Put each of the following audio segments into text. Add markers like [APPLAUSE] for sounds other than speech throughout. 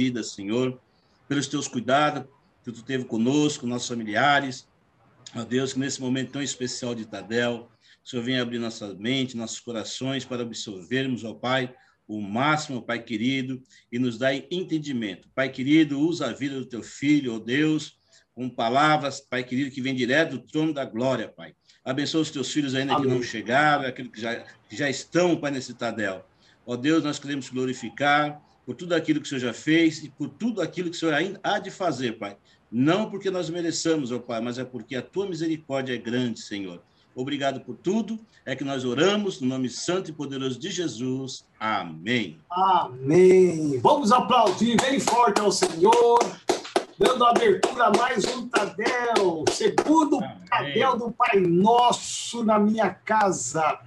vidas, Senhor, pelos teus cuidados que tu teve conosco, nossos familiares. Ó Deus, que nesse momento tão especial de Tadel, o Senhor venha abrir nossa mente, nossos corações para absorvermos, ó Pai, o máximo, Pai querido, e nos dá entendimento. Pai querido, usa a vida do teu filho, ó Deus, com palavras, Pai querido, que vem direto do trono da glória, Pai. Abençoa os teus filhos ainda Amém. que não chegaram, aqueles que já, que já estão, Pai, nesse Tadel. Ó Deus, nós queremos glorificar por tudo aquilo que o Senhor já fez e por tudo aquilo que o Senhor ainda há de fazer, Pai. Não porque nós mereçamos, ó Pai, mas é porque a tua misericórdia é grande, Senhor. Obrigado por tudo. É que nós oramos no nome santo e poderoso de Jesus. Amém. Amém. Vamos aplaudir bem forte ao Senhor, dando abertura a mais um Tadel, segundo Amém. Tadel do Pai Nosso na minha casa.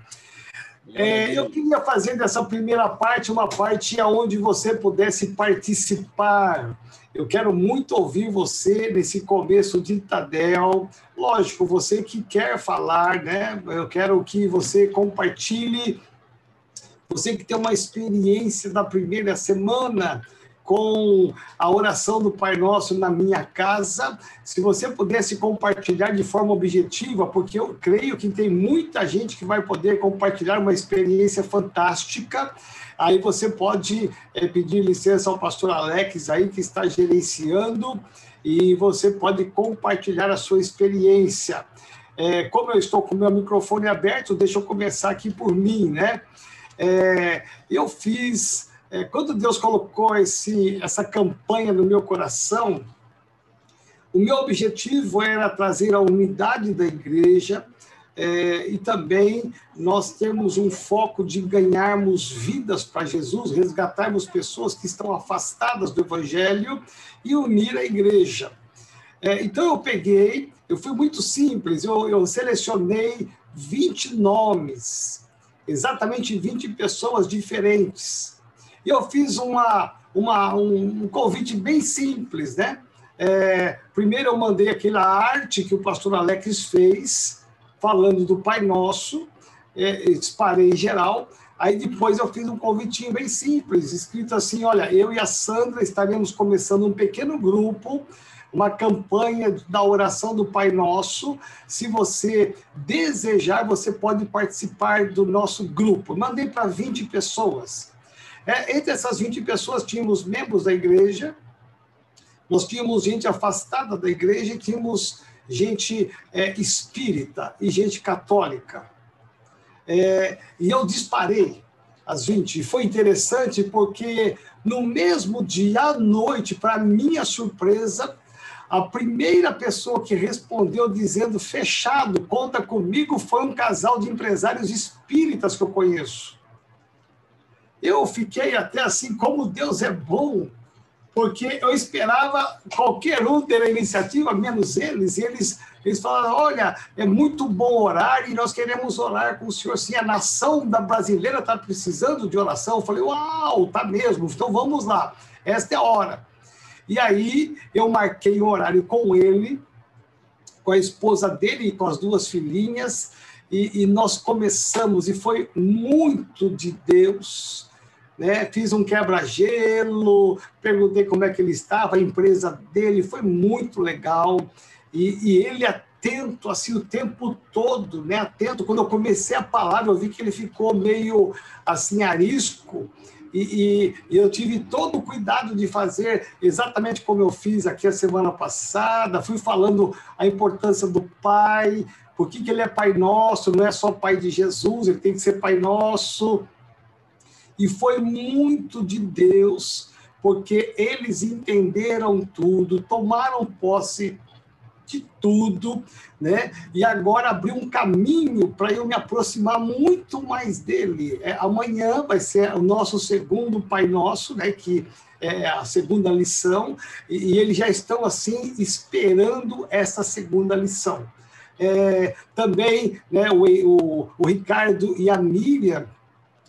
É, eu queria fazer dessa primeira parte uma parte onde você pudesse participar. Eu quero muito ouvir você nesse começo de Tadel. Lógico, você que quer falar, né? Eu quero que você compartilhe. Você que tem uma experiência da primeira semana, com a oração do Pai Nosso na minha casa. Se você pudesse compartilhar de forma objetiva, porque eu creio que tem muita gente que vai poder compartilhar uma experiência fantástica. Aí você pode é, pedir licença ao pastor Alex aí, que está gerenciando, e você pode compartilhar a sua experiência. É, como eu estou com meu microfone aberto, deixa eu começar aqui por mim, né? É, eu fiz é, quando Deus colocou esse, essa campanha no meu coração, o meu objetivo era trazer a unidade da igreja é, e também nós temos um foco de ganharmos vidas para Jesus, resgatarmos pessoas que estão afastadas do evangelho e unir a igreja. É, então eu peguei, eu fui muito simples, eu, eu selecionei 20 nomes, exatamente 20 pessoas diferentes eu fiz uma, uma, um, convite bem simples, né? É, primeiro eu mandei aquela arte que o pastor Alex fez, falando do Pai Nosso, é, disparei geral. Aí depois eu fiz um convitinho bem simples, escrito assim: olha, eu e a Sandra estaremos começando um pequeno grupo, uma campanha da oração do Pai Nosso. Se você desejar, você pode participar do nosso grupo. Mandei para 20 pessoas. É, entre essas 20 pessoas, tínhamos membros da igreja, nós tínhamos gente afastada da igreja e tínhamos gente é, espírita e gente católica. É, e eu disparei as 20. E foi interessante porque no mesmo dia à noite, para minha surpresa, a primeira pessoa que respondeu dizendo fechado, conta comigo, foi um casal de empresários espíritas que eu conheço. Eu fiquei até assim, como Deus é bom, porque eu esperava qualquer um ter a iniciativa, menos eles, e eles, eles falaram, olha, é muito bom orar e nós queremos orar com o senhor, sim, a nação da brasileira está precisando de oração. Eu falei, uau, tá mesmo, então vamos lá, esta é a hora. E aí eu marquei um horário com ele, com a esposa dele e com as duas filhinhas, e, e nós começamos, e foi muito de Deus, né? Fiz um quebra-gelo, perguntei como é que ele estava, a empresa dele foi muito legal e, e, ele atento assim o tempo todo, né? Atento. Quando eu comecei a palavra, eu vi que ele ficou meio assim arisco. E, e, e, eu tive todo o cuidado de fazer exatamente como eu fiz aqui a semana passada. Fui falando a importância do Pai, por que, que ele é Pai Nosso, não é só Pai de Jesus, ele tem que ser Pai Nosso. E foi muito de Deus, porque eles entenderam tudo, tomaram posse de tudo, né? E agora abriu um caminho para eu me aproximar muito mais dele. É, amanhã vai ser o nosso segundo Pai Nosso, né? Que é a segunda lição, e, e eles já estão assim esperando essa segunda lição. É, também né, o, o, o Ricardo e a Miriam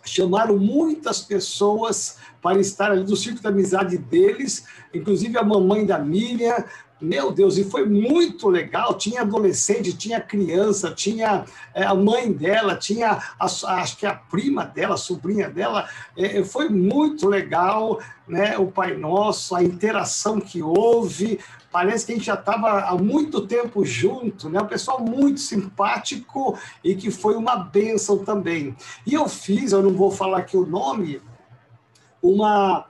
chamaram muitas pessoas para estar ali do círculo de amizade deles, inclusive a mamãe da Miriam, meu Deus, e foi muito legal. Tinha adolescente, tinha criança, tinha é, a mãe dela, tinha a, acho que a prima dela, a sobrinha dela. É, foi muito legal, né? O Pai Nosso, a interação que houve. Parece que a gente já estava há muito tempo junto, né? O pessoal muito simpático e que foi uma bênção também. E eu fiz, eu não vou falar aqui o nome, uma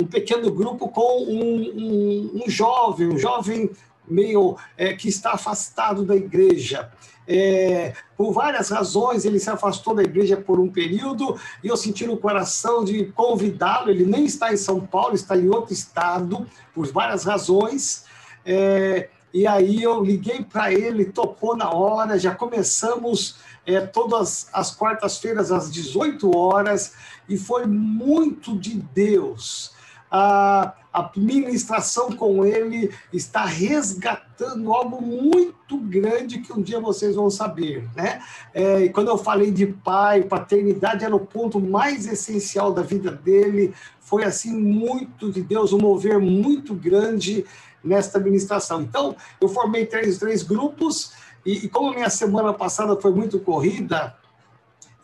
um pequeno grupo com um, um, um jovem, um jovem meio é, que está afastado da igreja. É, por várias razões, ele se afastou da igreja por um período e eu senti no coração de convidá-lo. Ele nem está em São Paulo, está em outro estado, por várias razões. É, e aí eu liguei para ele, topou na hora, já começamos é, todas as quartas-feiras às 18 horas e foi muito de Deus. A, a ministração com ele está resgatando algo muito grande que um dia vocês vão saber, né? É, e quando eu falei de pai, paternidade era o ponto mais essencial da vida dele, foi assim muito de Deus, um mover muito grande nesta ministração. Então, eu formei três, três grupos, e, e como minha semana passada foi muito corrida,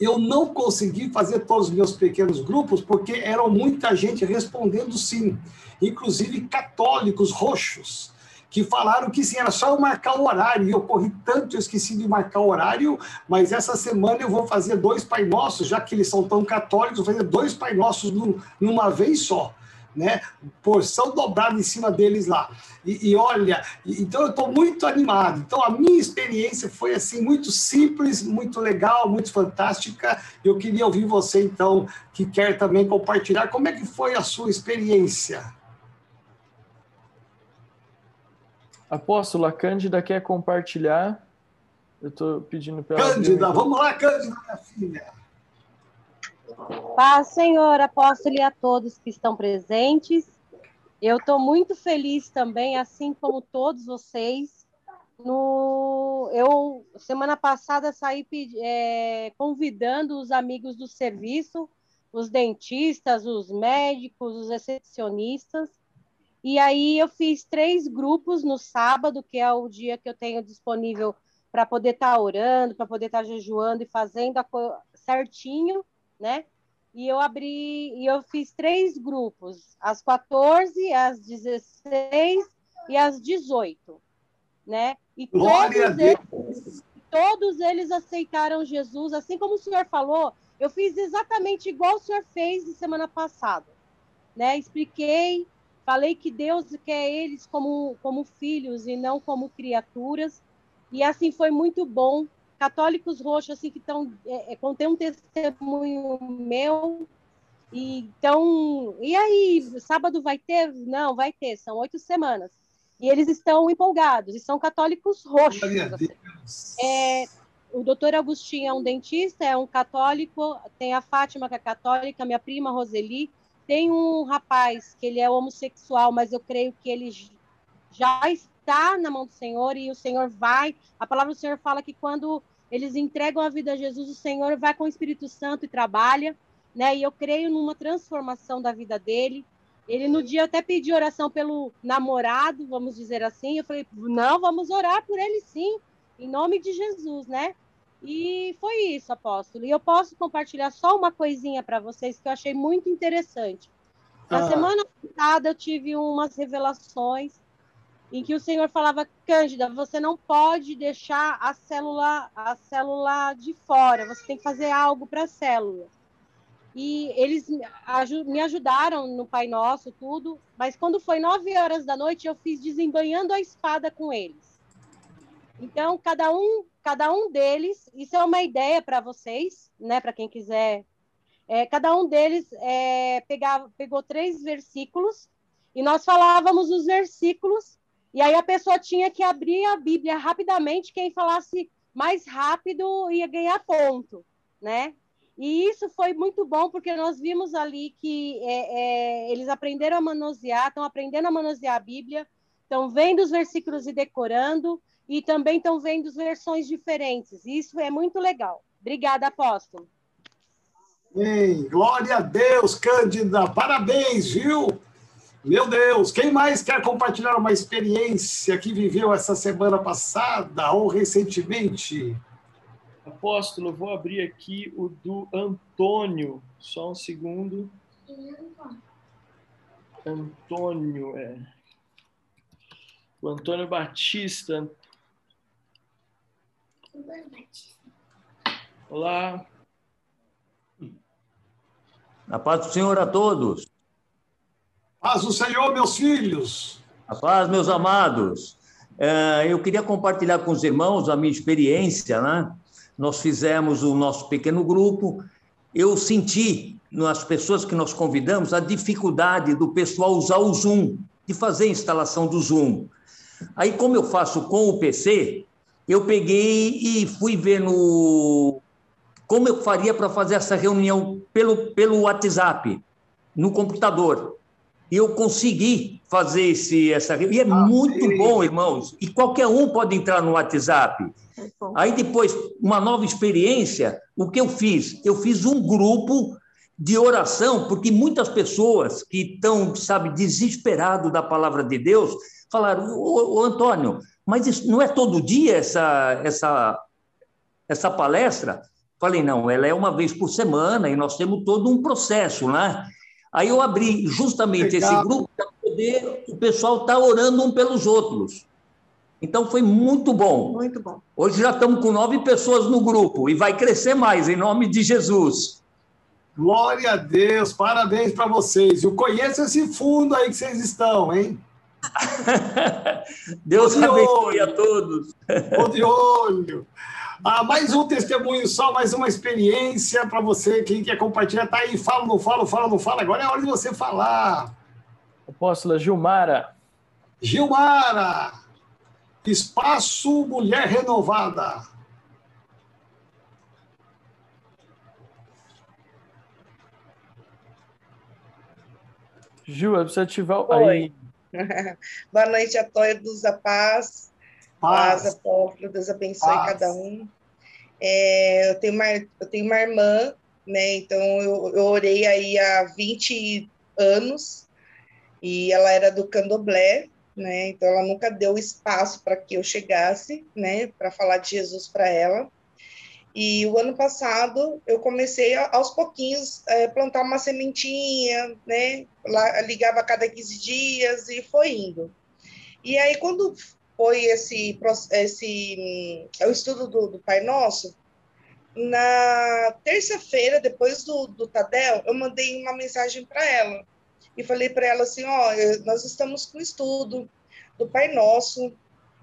eu não consegui fazer todos os meus pequenos grupos porque eram muita gente respondendo sim, inclusive católicos roxos, que falaram que sim, era só eu marcar o horário. E eu corri tanto, eu esqueci de marcar o horário, mas essa semana eu vou fazer dois Pai Nossos, já que eles são tão católicos, vou fazer dois Pai Nossos numa vez só né? Porção dobrada em cima deles lá. E, e olha, então eu estou muito animado. Então a minha experiência foi assim muito simples, muito legal, muito fantástica. Eu queria ouvir você então que quer também compartilhar como é que foi a sua experiência. Apóstola Cândida quer compartilhar. Eu estou pedindo para Cândida, vamos lá, Cândida, minha filha. Paz, Senhor, apóstolo e a todos que estão presentes. Eu estou muito feliz também, assim como todos vocês. No, eu semana passada saí é, convidando os amigos do serviço, os dentistas, os médicos, os recepcionistas. E aí eu fiz três grupos no sábado, que é o dia que eu tenho disponível para poder estar tá orando, para poder estar tá jejuando e fazendo a certinho né? E eu abri, e eu fiz três grupos, às 14, às 16 e às 18, né? E todos eles, todos eles aceitaram Jesus, assim como o senhor falou, eu fiz exatamente igual o senhor fez na semana passada, né? Expliquei, falei que Deus quer eles como, como filhos e não como criaturas, e assim foi muito bom, católicos roxos assim que estão é, é, contém um testemunho meu e então e aí sábado vai ter não vai ter são oito semanas e eles estão empolgados e são católicos roxos assim. é, o doutor Agostinho é um dentista é um católico tem a Fátima que é católica minha prima Roseli tem um rapaz que ele é homossexual mas eu creio que ele já está na mão do Senhor e o Senhor vai. A palavra do Senhor fala que quando eles entregam a vida a Jesus, o Senhor vai com o Espírito Santo e trabalha, né? E eu creio numa transformação da vida dele. Ele no dia até pediu oração pelo namorado, vamos dizer assim. Eu falei, não, vamos orar por ele sim, em nome de Jesus, né? E foi isso, apóstolo. E eu posso compartilhar só uma coisinha para vocês que eu achei muito interessante. Na ah. semana passada eu tive umas revelações em que o Senhor falava, Cândida, você não pode deixar a célula, a célula de fora, você tem que fazer algo para a célula. E eles me ajudaram no Pai Nosso, tudo, mas quando foi nove horas da noite, eu fiz desembanhando a espada com eles. Então, cada um, cada um deles, isso é uma ideia para vocês, né, para quem quiser. É, cada um deles é, pegava, pegou três versículos e nós falávamos os versículos e aí a pessoa tinha que abrir a Bíblia rapidamente, quem falasse mais rápido ia ganhar ponto, né? E isso foi muito bom, porque nós vimos ali que é, é, eles aprenderam a manusear, estão aprendendo a manusear a Bíblia, estão vendo os versículos e decorando, e também estão vendo versões diferentes. Isso é muito legal. Obrigada, apóstolo. Amém. Glória a Deus, Cândida. Parabéns, viu? Meu Deus, quem mais quer compartilhar uma experiência que viveu essa semana passada ou recentemente? Apóstolo, vou abrir aqui o do Antônio. Só um segundo. Antônio, é. O Antônio Batista. Olá. A paz do Senhor a todos. Paz do Senhor, meus filhos. A paz, meus amados. É, eu queria compartilhar com os irmãos a minha experiência, né? Nós fizemos o nosso pequeno grupo. Eu senti nas pessoas que nós convidamos a dificuldade do pessoal usar o Zoom, de fazer a instalação do Zoom. Aí, como eu faço com o PC, eu peguei e fui ver no como eu faria para fazer essa reunião pelo, pelo WhatsApp, no computador. E eu consegui fazer esse, essa. E é ah, muito sim. bom, irmãos. E qualquer um pode entrar no WhatsApp. É Aí depois, uma nova experiência, o que eu fiz? Eu fiz um grupo de oração, porque muitas pessoas que estão, sabe, desesperado da palavra de Deus, falaram, ô, ô, Antônio, mas isso não é todo dia essa, essa, essa palestra? Falei, não, ela é uma vez por semana e nós temos todo um processo, né? Aí eu abri justamente Legal. esse grupo para poder o pessoal estar tá orando um pelos outros. Então foi muito bom. Muito bom. Hoje já estamos com nove pessoas no grupo e vai crescer mais, em nome de Jesus. Glória a Deus, parabéns para vocês. Eu conheço esse fundo aí que vocês estão, hein? [LAUGHS] Deus abençoe a todos. Tô de olho. Ah, mais um testemunho só, mais uma experiência para você. Quem quer compartilhar, tá aí. Fala, não fala, fala, não fala. Agora é a hora de você falar. Apóstola Gilmara. Gilmara. Espaço Mulher Renovada. Ju, precisa ativar. Oi. [LAUGHS] Boa noite a todos, a paz. Paz, paz apóstolo, Deus abençoe paz. cada um. É, eu, tenho uma, eu tenho uma irmã, né? Então eu, eu orei aí há 20 anos e ela era do candomblé, né? Então ela nunca deu espaço para que eu chegasse, né? Para falar de Jesus para ela. E o ano passado eu comecei a, aos pouquinhos é, plantar uma sementinha, né? Lá, ligava a cada 15 dias e foi indo. E aí quando foi esse, esse é o estudo do, do Pai Nosso. Na terça-feira, depois do, do Tadel, eu mandei uma mensagem para ela e falei para ela assim: ó, nós estamos com o estudo do Pai Nosso,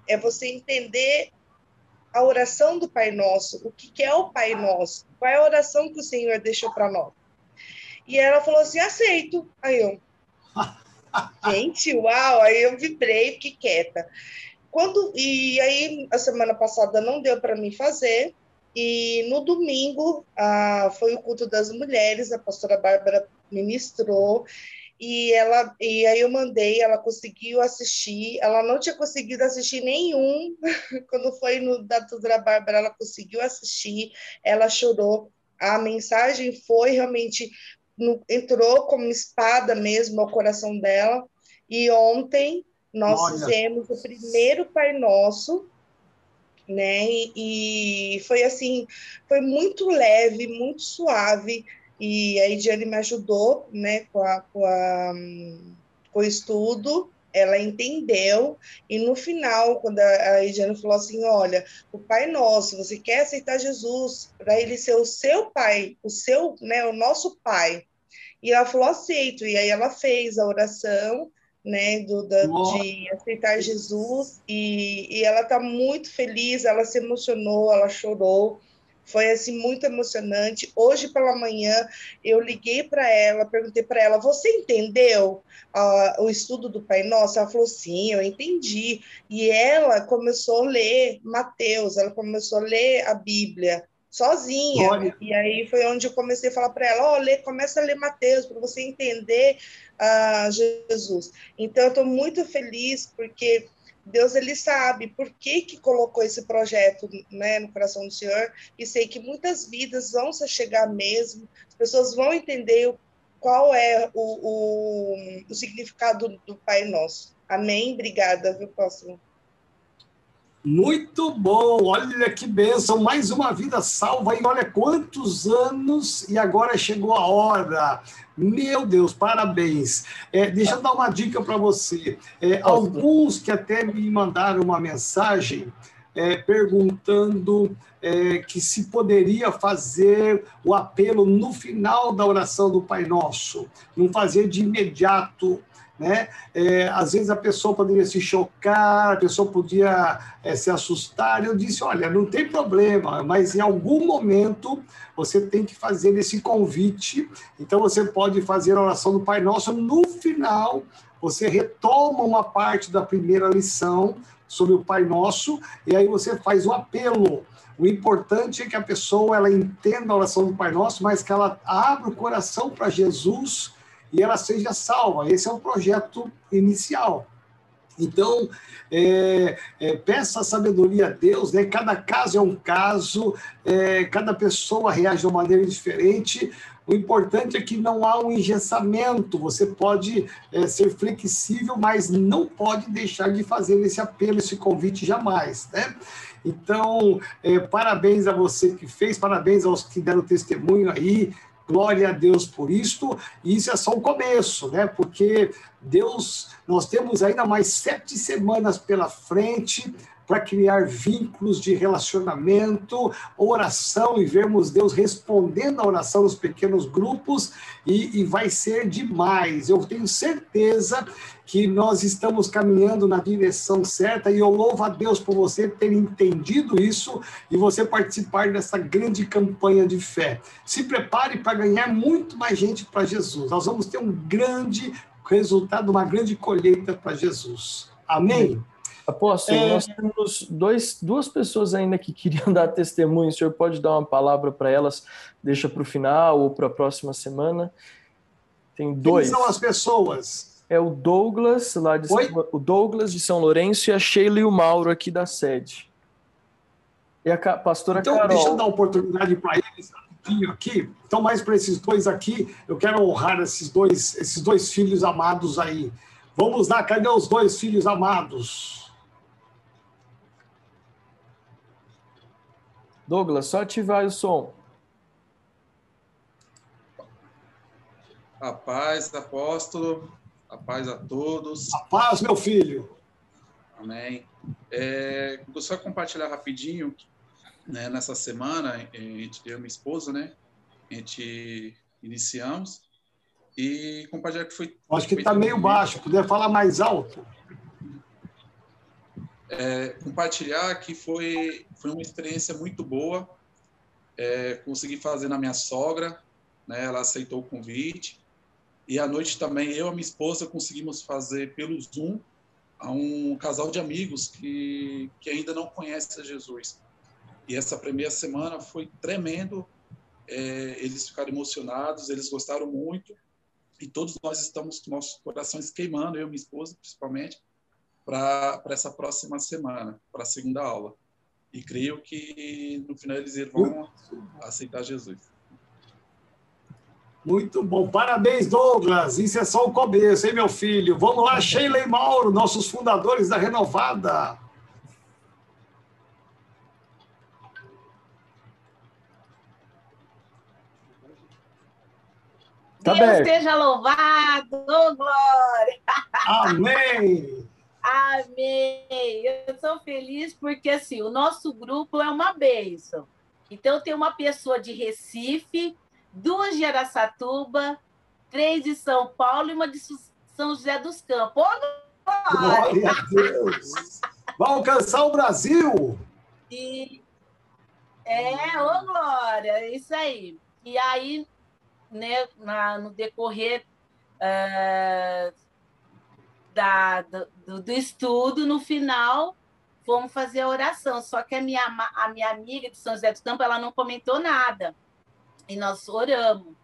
é você entender a oração do Pai Nosso, o que, que é o Pai Nosso, qual é a oração que o Senhor deixou para nós. E ela falou assim: aceito. Aí eu, [LAUGHS] gente, uau! Aí eu vibrei, fiquei quieta. Quando e aí a semana passada não deu para mim fazer e no domingo ah, foi o culto das mulheres, a pastora Bárbara ministrou e ela e aí eu mandei, ela conseguiu assistir, ela não tinha conseguido assistir nenhum [LAUGHS] quando foi no da pastora Bárbara, ela conseguiu assistir, ela chorou. A mensagem foi realmente no, entrou como espada mesmo ao coração dela. E ontem nós Olha. fizemos o primeiro Pai Nosso, né? E, e foi assim, foi muito leve, muito suave. E a Ediane me ajudou, né, com, a, com, a, com o estudo, ela entendeu, e no final, quando a Ediane falou assim, olha, o Pai Nosso, você quer aceitar Jesus para ele ser o seu Pai, o seu, né, o nosso Pai, e ela falou, aceito, e aí ela fez a oração, né, do, da, de aceitar Jesus e, e ela está muito feliz, ela se emocionou, ela chorou, foi assim muito emocionante. Hoje pela manhã eu liguei para ela, perguntei para ela: "Você entendeu uh, o estudo do Pai Nosso?" Ela falou: "Sim, eu entendi". E ela começou a ler Mateus, ela começou a ler a Bíblia sozinha. Olha. E aí foi onde eu comecei a falar para ela: "Ó, começa a ler Mateus para você entender a Jesus. Então, eu estou muito feliz porque Deus ele sabe por que, que colocou esse projeto né, no coração do Senhor e sei que muitas vidas vão se chegar mesmo, as pessoas vão entender qual é o, o, o significado do Pai Nosso. Amém? Obrigada, viu, pastor? Muito bom, olha que bênção, mais uma vida salva e olha quantos anos e agora chegou a hora. Meu Deus, parabéns. É, deixa eu dar uma dica para você. É, alguns que até me mandaram uma mensagem é, perguntando é, que se poderia fazer o apelo no final da oração do Pai Nosso, não fazer de imediato né? É, às vezes a pessoa poderia se chocar, a pessoa podia é, se assustar. Eu disse: olha, não tem problema, mas em algum momento você tem que fazer esse convite. Então você pode fazer a oração do Pai Nosso no final. Você retoma uma parte da primeira lição sobre o Pai Nosso e aí você faz o apelo. O importante é que a pessoa ela entenda a oração do Pai Nosso, mas que ela abra o coração para Jesus e ela seja salva. Esse é o projeto inicial. Então, é, é, peça a sabedoria a Deus, né? cada caso é um caso, é, cada pessoa reage de uma maneira diferente. O importante é que não há um engessamento, você pode é, ser flexível, mas não pode deixar de fazer esse apelo, esse convite jamais. Né? Então, é, parabéns a você que fez, parabéns aos que deram testemunho aí, Glória a Deus por isto. E isso é só o começo, né? Porque Deus, nós temos ainda mais sete semanas pela frente para criar vínculos de relacionamento, oração e vermos Deus respondendo a oração nos pequenos grupos e, e vai ser demais. Eu tenho certeza que nós estamos caminhando na direção certa e eu louvo a Deus por você ter entendido isso e você participar dessa grande campanha de fé. Se prepare para ganhar muito mais gente para Jesus. Nós vamos ter um grande resultado, uma grande colheita para Jesus. Amém? Apóstolo, é... nós temos dois, duas pessoas ainda que queriam [LAUGHS] dar testemunho. O senhor pode dar uma palavra para elas? Deixa para o final ou para a próxima semana? Tem dois. Quem são as pessoas? É o Douglas, lá de São, o Douglas de São Lourenço e a Sheila e o Mauro aqui da sede. E a pastora então, Carol. deixa eu dar oportunidade para eles rapidinho aqui. Então, mais para esses dois aqui, eu quero honrar esses dois, esses dois filhos amados aí. Vamos lá, cadê os dois filhos amados? Douglas, só ativar o som. A paz, apóstolo, a paz a todos. A paz, meu filho. Amém. É, gostaria de compartilhar rapidinho, né, nessa semana, eu e minha esposa, né, a gente iniciamos e compartilhar que foi... Acho que está meio baixo, puder falar mais alto é, compartilhar que foi, foi uma experiência muito boa. É, consegui fazer na minha sogra, né, ela aceitou o convite. E à noite também eu e minha esposa conseguimos fazer pelo Zoom a um casal de amigos que, que ainda não conhece Jesus. E essa primeira semana foi tremendo. É, eles ficaram emocionados, eles gostaram muito. E todos nós estamos com nossos corações queimando, eu e minha esposa principalmente, para essa próxima semana, para a segunda aula. E creio que no final eles vão aceitar Jesus. Muito bom. Parabéns, Douglas. Isso é só o começo, hein, meu filho? Vamos lá, Sheila e Mauro, nossos fundadores da Renovada. Tá Deus bem. seja louvado, glória. Amém. Amém! Eu sou feliz porque assim, o nosso grupo é uma bênção. Então, tem uma pessoa de Recife, duas de Aracatuba, três de São Paulo e uma de São José dos Campos. Oh, glória a Deus! Vai alcançar o Brasil! E... É, ô Glória, é isso aí. E aí, né, na, no decorrer uh, da, do, do estudo, no final, fomos fazer a oração. Só que a minha, a minha amiga de São José do Campo, ela não comentou nada. E nós oramos.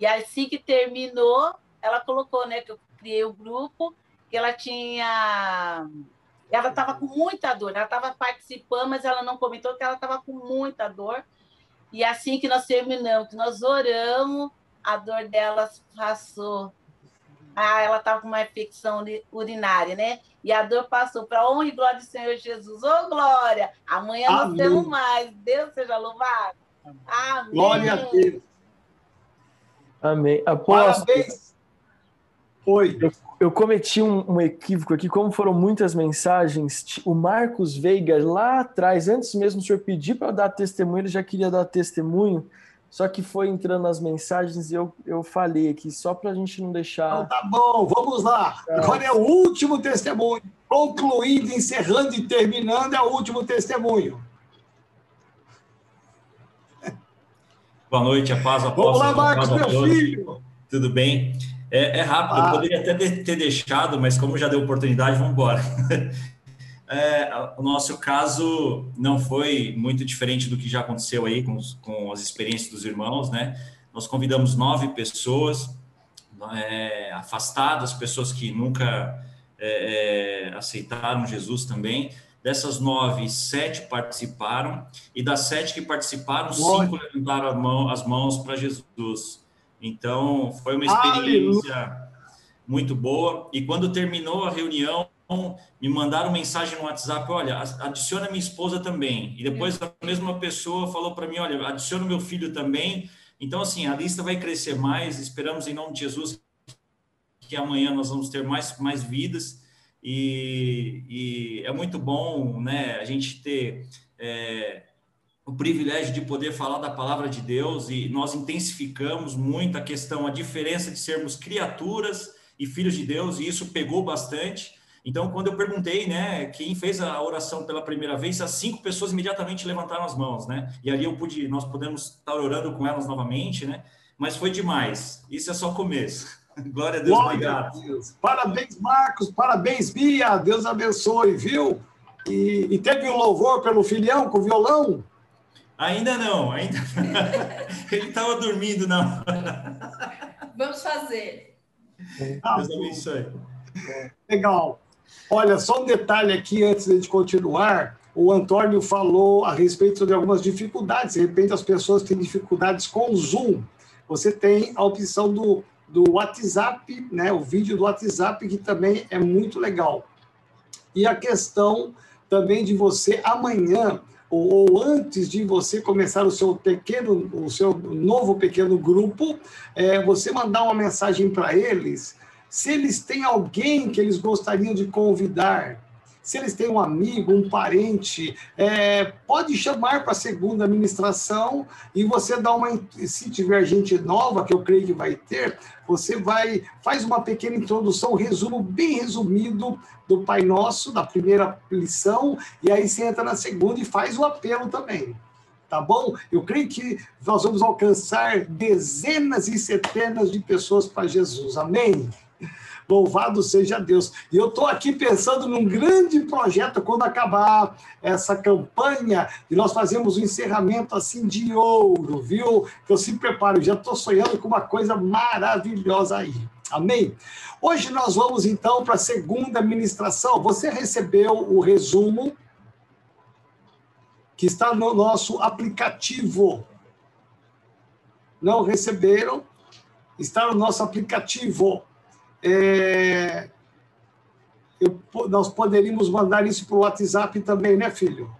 E assim que terminou, ela colocou, né, que eu criei o grupo, que ela tinha ela estava com muita dor. Ela estava participando, mas ela não comentou que ela estava com muita dor. E assim que nós terminamos, que nós oramos, a dor dela passou. Ah, ela estava com uma infecção urinária, né? E a dor passou para honra e glória do Senhor Jesus. Ô, oh, glória! Amanhã Amém. nós temos mais. Deus seja louvado. Amém. Glória a Deus. Amém. Apóstolo, Parabéns. Oi. Eu, eu cometi um, um, equívoco aqui, como foram muitas mensagens, o Marcos Veiga, lá atrás, antes mesmo do senhor pedir para dar testemunho, ele já queria dar testemunho, só que foi entrando as mensagens e eu, eu falei aqui, só para a gente não deixar. Então, tá bom, vamos lá. Agora é o último testemunho. Concluindo, encerrando e terminando, é o último testemunho. Boa noite, a paz, a Vamos lá, Marcos, meu filho. Tudo bem? É, é rápido, ah. eu poderia até ter deixado, mas como já deu oportunidade, vamos embora. [LAUGHS] É, o nosso caso não foi muito diferente do que já aconteceu aí com, com as experiências dos irmãos, né? Nós convidamos nove pessoas é, afastadas, pessoas que nunca é, é aceitaram Jesus também. Dessas nove, sete participaram, e das sete que participaram, cinco levantaram mão, as mãos para Jesus. Então, foi uma experiência Aleluia. muito boa. E quando terminou a reunião, me mandaram mensagem no WhatsApp: olha, adiciona minha esposa também. E depois a mesma pessoa falou para mim: olha, adiciona meu filho também. Então, assim, a lista vai crescer mais. Esperamos, em nome de Jesus, que amanhã nós vamos ter mais, mais vidas. E, e, é muito bom né, a gente ter é, o privilégio de poder falar da palavra de Deus e nós intensificamos muito a questão, a diferença de sermos criaturas e filhos de Deus, e isso pegou bastante. Então, quando eu perguntei, né, quem fez a oração pela primeira vez, as cinco pessoas imediatamente levantaram as mãos, né? E ali eu pude, nós podemos estar orando com elas novamente, né? Mas foi demais. Isso é só o começo. [LAUGHS] Glória a Deus, Glória a Deus. Parabéns, Marcos. Parabéns, Bia. Deus abençoe, viu? E, e teve o um louvor pelo filhão com violão? Ainda não, ainda. [LAUGHS] Ele estava dormindo, não. Vamos fazer. Ah, Deus abençoe. Legal. Olha, só um detalhe aqui antes de continuar. O Antônio falou a respeito de algumas dificuldades. De repente, as pessoas têm dificuldades com o Zoom. Você tem a opção do do WhatsApp, né, o vídeo do WhatsApp, que também é muito legal. E a questão também de você amanhã, ou, ou antes de você começar o seu pequeno, o seu novo pequeno grupo, é, você mandar uma mensagem para eles, se eles têm alguém que eles gostariam de convidar, se eles têm um amigo, um parente, é, pode chamar para a segunda administração e você dá uma. Se tiver gente nova, que eu creio que vai ter, você vai. faz uma pequena introdução, um resumo bem resumido do Pai Nosso, da primeira lição, e aí você entra na segunda e faz o apelo também tá bom? Eu creio que nós vamos alcançar dezenas e centenas de pessoas para Jesus. Amém? Louvado seja Deus. E eu estou aqui pensando num grande projeto quando acabar essa campanha e nós fazemos um encerramento assim de ouro, viu? Eu se preparo, já estou sonhando com uma coisa maravilhosa aí. Amém? Hoje nós vamos então para a segunda ministração. Você recebeu o resumo que está no nosso aplicativo. Não receberam? Está no nosso aplicativo é, eu, nós poderíamos mandar isso para o WhatsApp também, né, filho?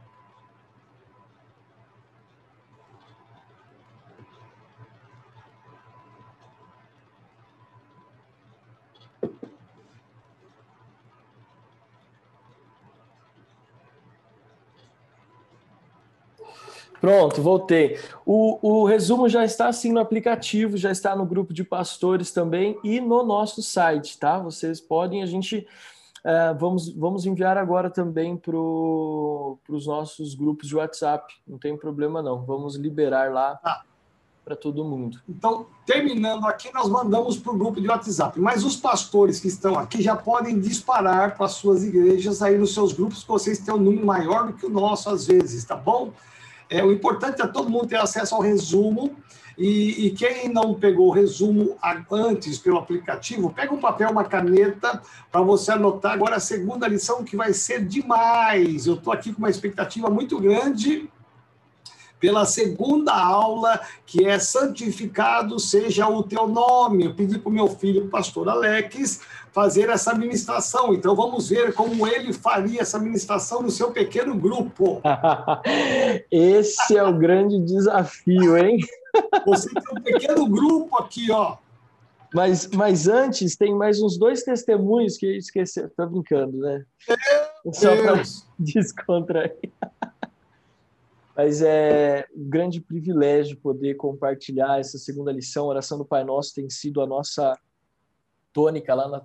Pronto, voltei. O, o resumo já está assim no aplicativo, já está no grupo de pastores também e no nosso site, tá? Vocês podem, a gente uh, vamos, vamos enviar agora também para os nossos grupos de WhatsApp, não tem problema não, vamos liberar lá ah. para todo mundo. Então, terminando aqui, nós mandamos para o grupo de WhatsApp, mas os pastores que estão aqui já podem disparar para as suas igrejas aí nos seus grupos, que vocês têm um número maior do que o nosso às vezes, tá bom? É, o importante é todo mundo ter acesso ao resumo. E, e, quem não pegou o resumo antes pelo aplicativo, pega um papel, uma caneta, para você anotar agora a segunda lição, que vai ser demais. Eu estou aqui com uma expectativa muito grande pela segunda aula, que é santificado seja o teu nome. Eu pedi para o meu filho, o pastor Alex, fazer essa ministração. Então vamos ver como ele faria essa ministração no seu pequeno grupo. [LAUGHS] Esse é o grande desafio, hein? [LAUGHS] Você tem um pequeno grupo aqui, ó. Mas, mas antes, tem mais uns dois testemunhos que eu esqueci. Estou brincando, né? Meu Só para [LAUGHS] descontrair. Mas é um grande privilégio poder compartilhar essa segunda lição. A oração do Pai Nosso tem sido a nossa tônica lá na,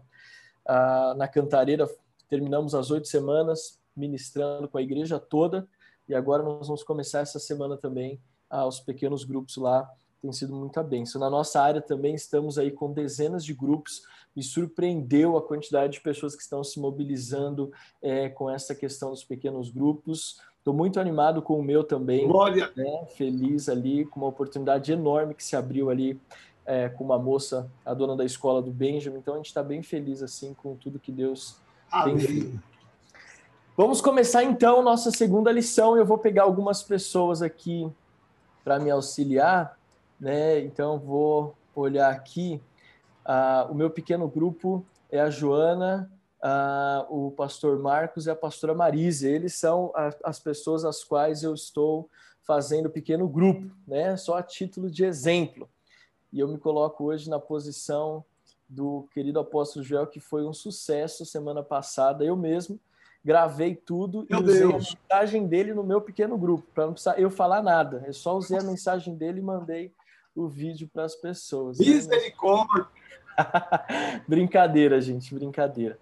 na Cantareira. Terminamos as oito semanas ministrando com a igreja toda e agora nós vamos começar essa semana também aos pequenos grupos lá. Tem sido muita bênção. Na nossa área também estamos aí com dezenas de grupos. Me surpreendeu a quantidade de pessoas que estão se mobilizando é, com essa questão dos pequenos grupos. Estou muito animado com o meu também. Glória! Né? Feliz ali, com uma oportunidade enorme que se abriu ali é, com uma moça, a dona da escola do Benjamin. Então a gente está bem feliz assim com tudo que Deus Amém. tem feito. Vamos começar então nossa segunda lição. Eu vou pegar algumas pessoas aqui para me auxiliar, né? Então vou olhar aqui. Uh, o meu pequeno grupo é a Joana, uh, o pastor Marcos e a pastora Marise. Eles são a, as pessoas às quais eu estou fazendo pequeno grupo, né? Só a título de exemplo. E eu me coloco hoje na posição do querido apóstolo Joel, que foi um sucesso semana passada. Eu mesmo gravei tudo meu e usei Deus. a mensagem dele no meu pequeno grupo, para não precisar eu falar nada. Eu só usei a mensagem dele e mandei o vídeo para as pessoas. Misericórdia! [LAUGHS] brincadeira, gente, brincadeira.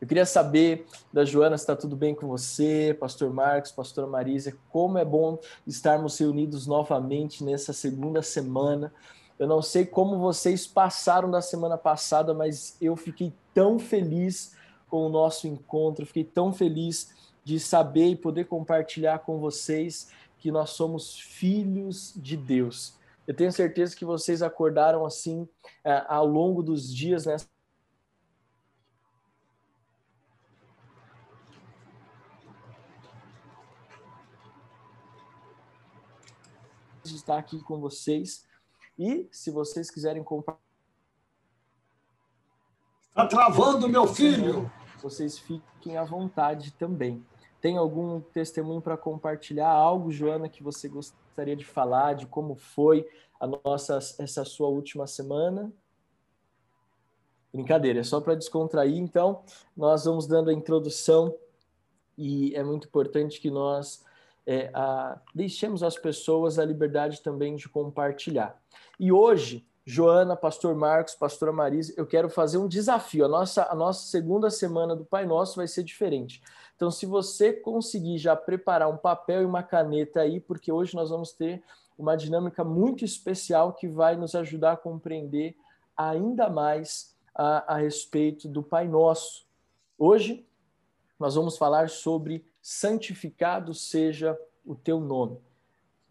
Eu queria saber da Joana se está tudo bem com você, Pastor Marcos, Pastora Marisa, como é bom estarmos reunidos novamente nessa segunda semana. Eu não sei como vocês passaram da semana passada, mas eu fiquei tão feliz com o nosso encontro, fiquei tão feliz de saber e poder compartilhar com vocês que nós somos filhos de Deus. Eu tenho certeza que vocês acordaram assim eh, ao longo dos dias nessa de estar aqui com vocês. E se vocês quiserem compartilhar. Está travando, meu filho! Vocês fiquem à vontade também. Tem algum testemunho para compartilhar? Algo, Joana, que você gostaria de falar, de como foi a nossa essa sua última semana? Brincadeira, é só para descontrair. Então, nós vamos dando a introdução e é muito importante que nós é, a, deixemos as pessoas a liberdade também de compartilhar. E hoje, Joana, Pastor Marcos, Pastora Marisa, eu quero fazer um desafio. A nossa, a nossa segunda semana do Pai Nosso vai ser diferente. Então, se você conseguir já preparar um papel e uma caneta aí, porque hoje nós vamos ter uma dinâmica muito especial que vai nos ajudar a compreender ainda mais a, a respeito do Pai Nosso. Hoje, nós vamos falar sobre santificado seja o teu nome.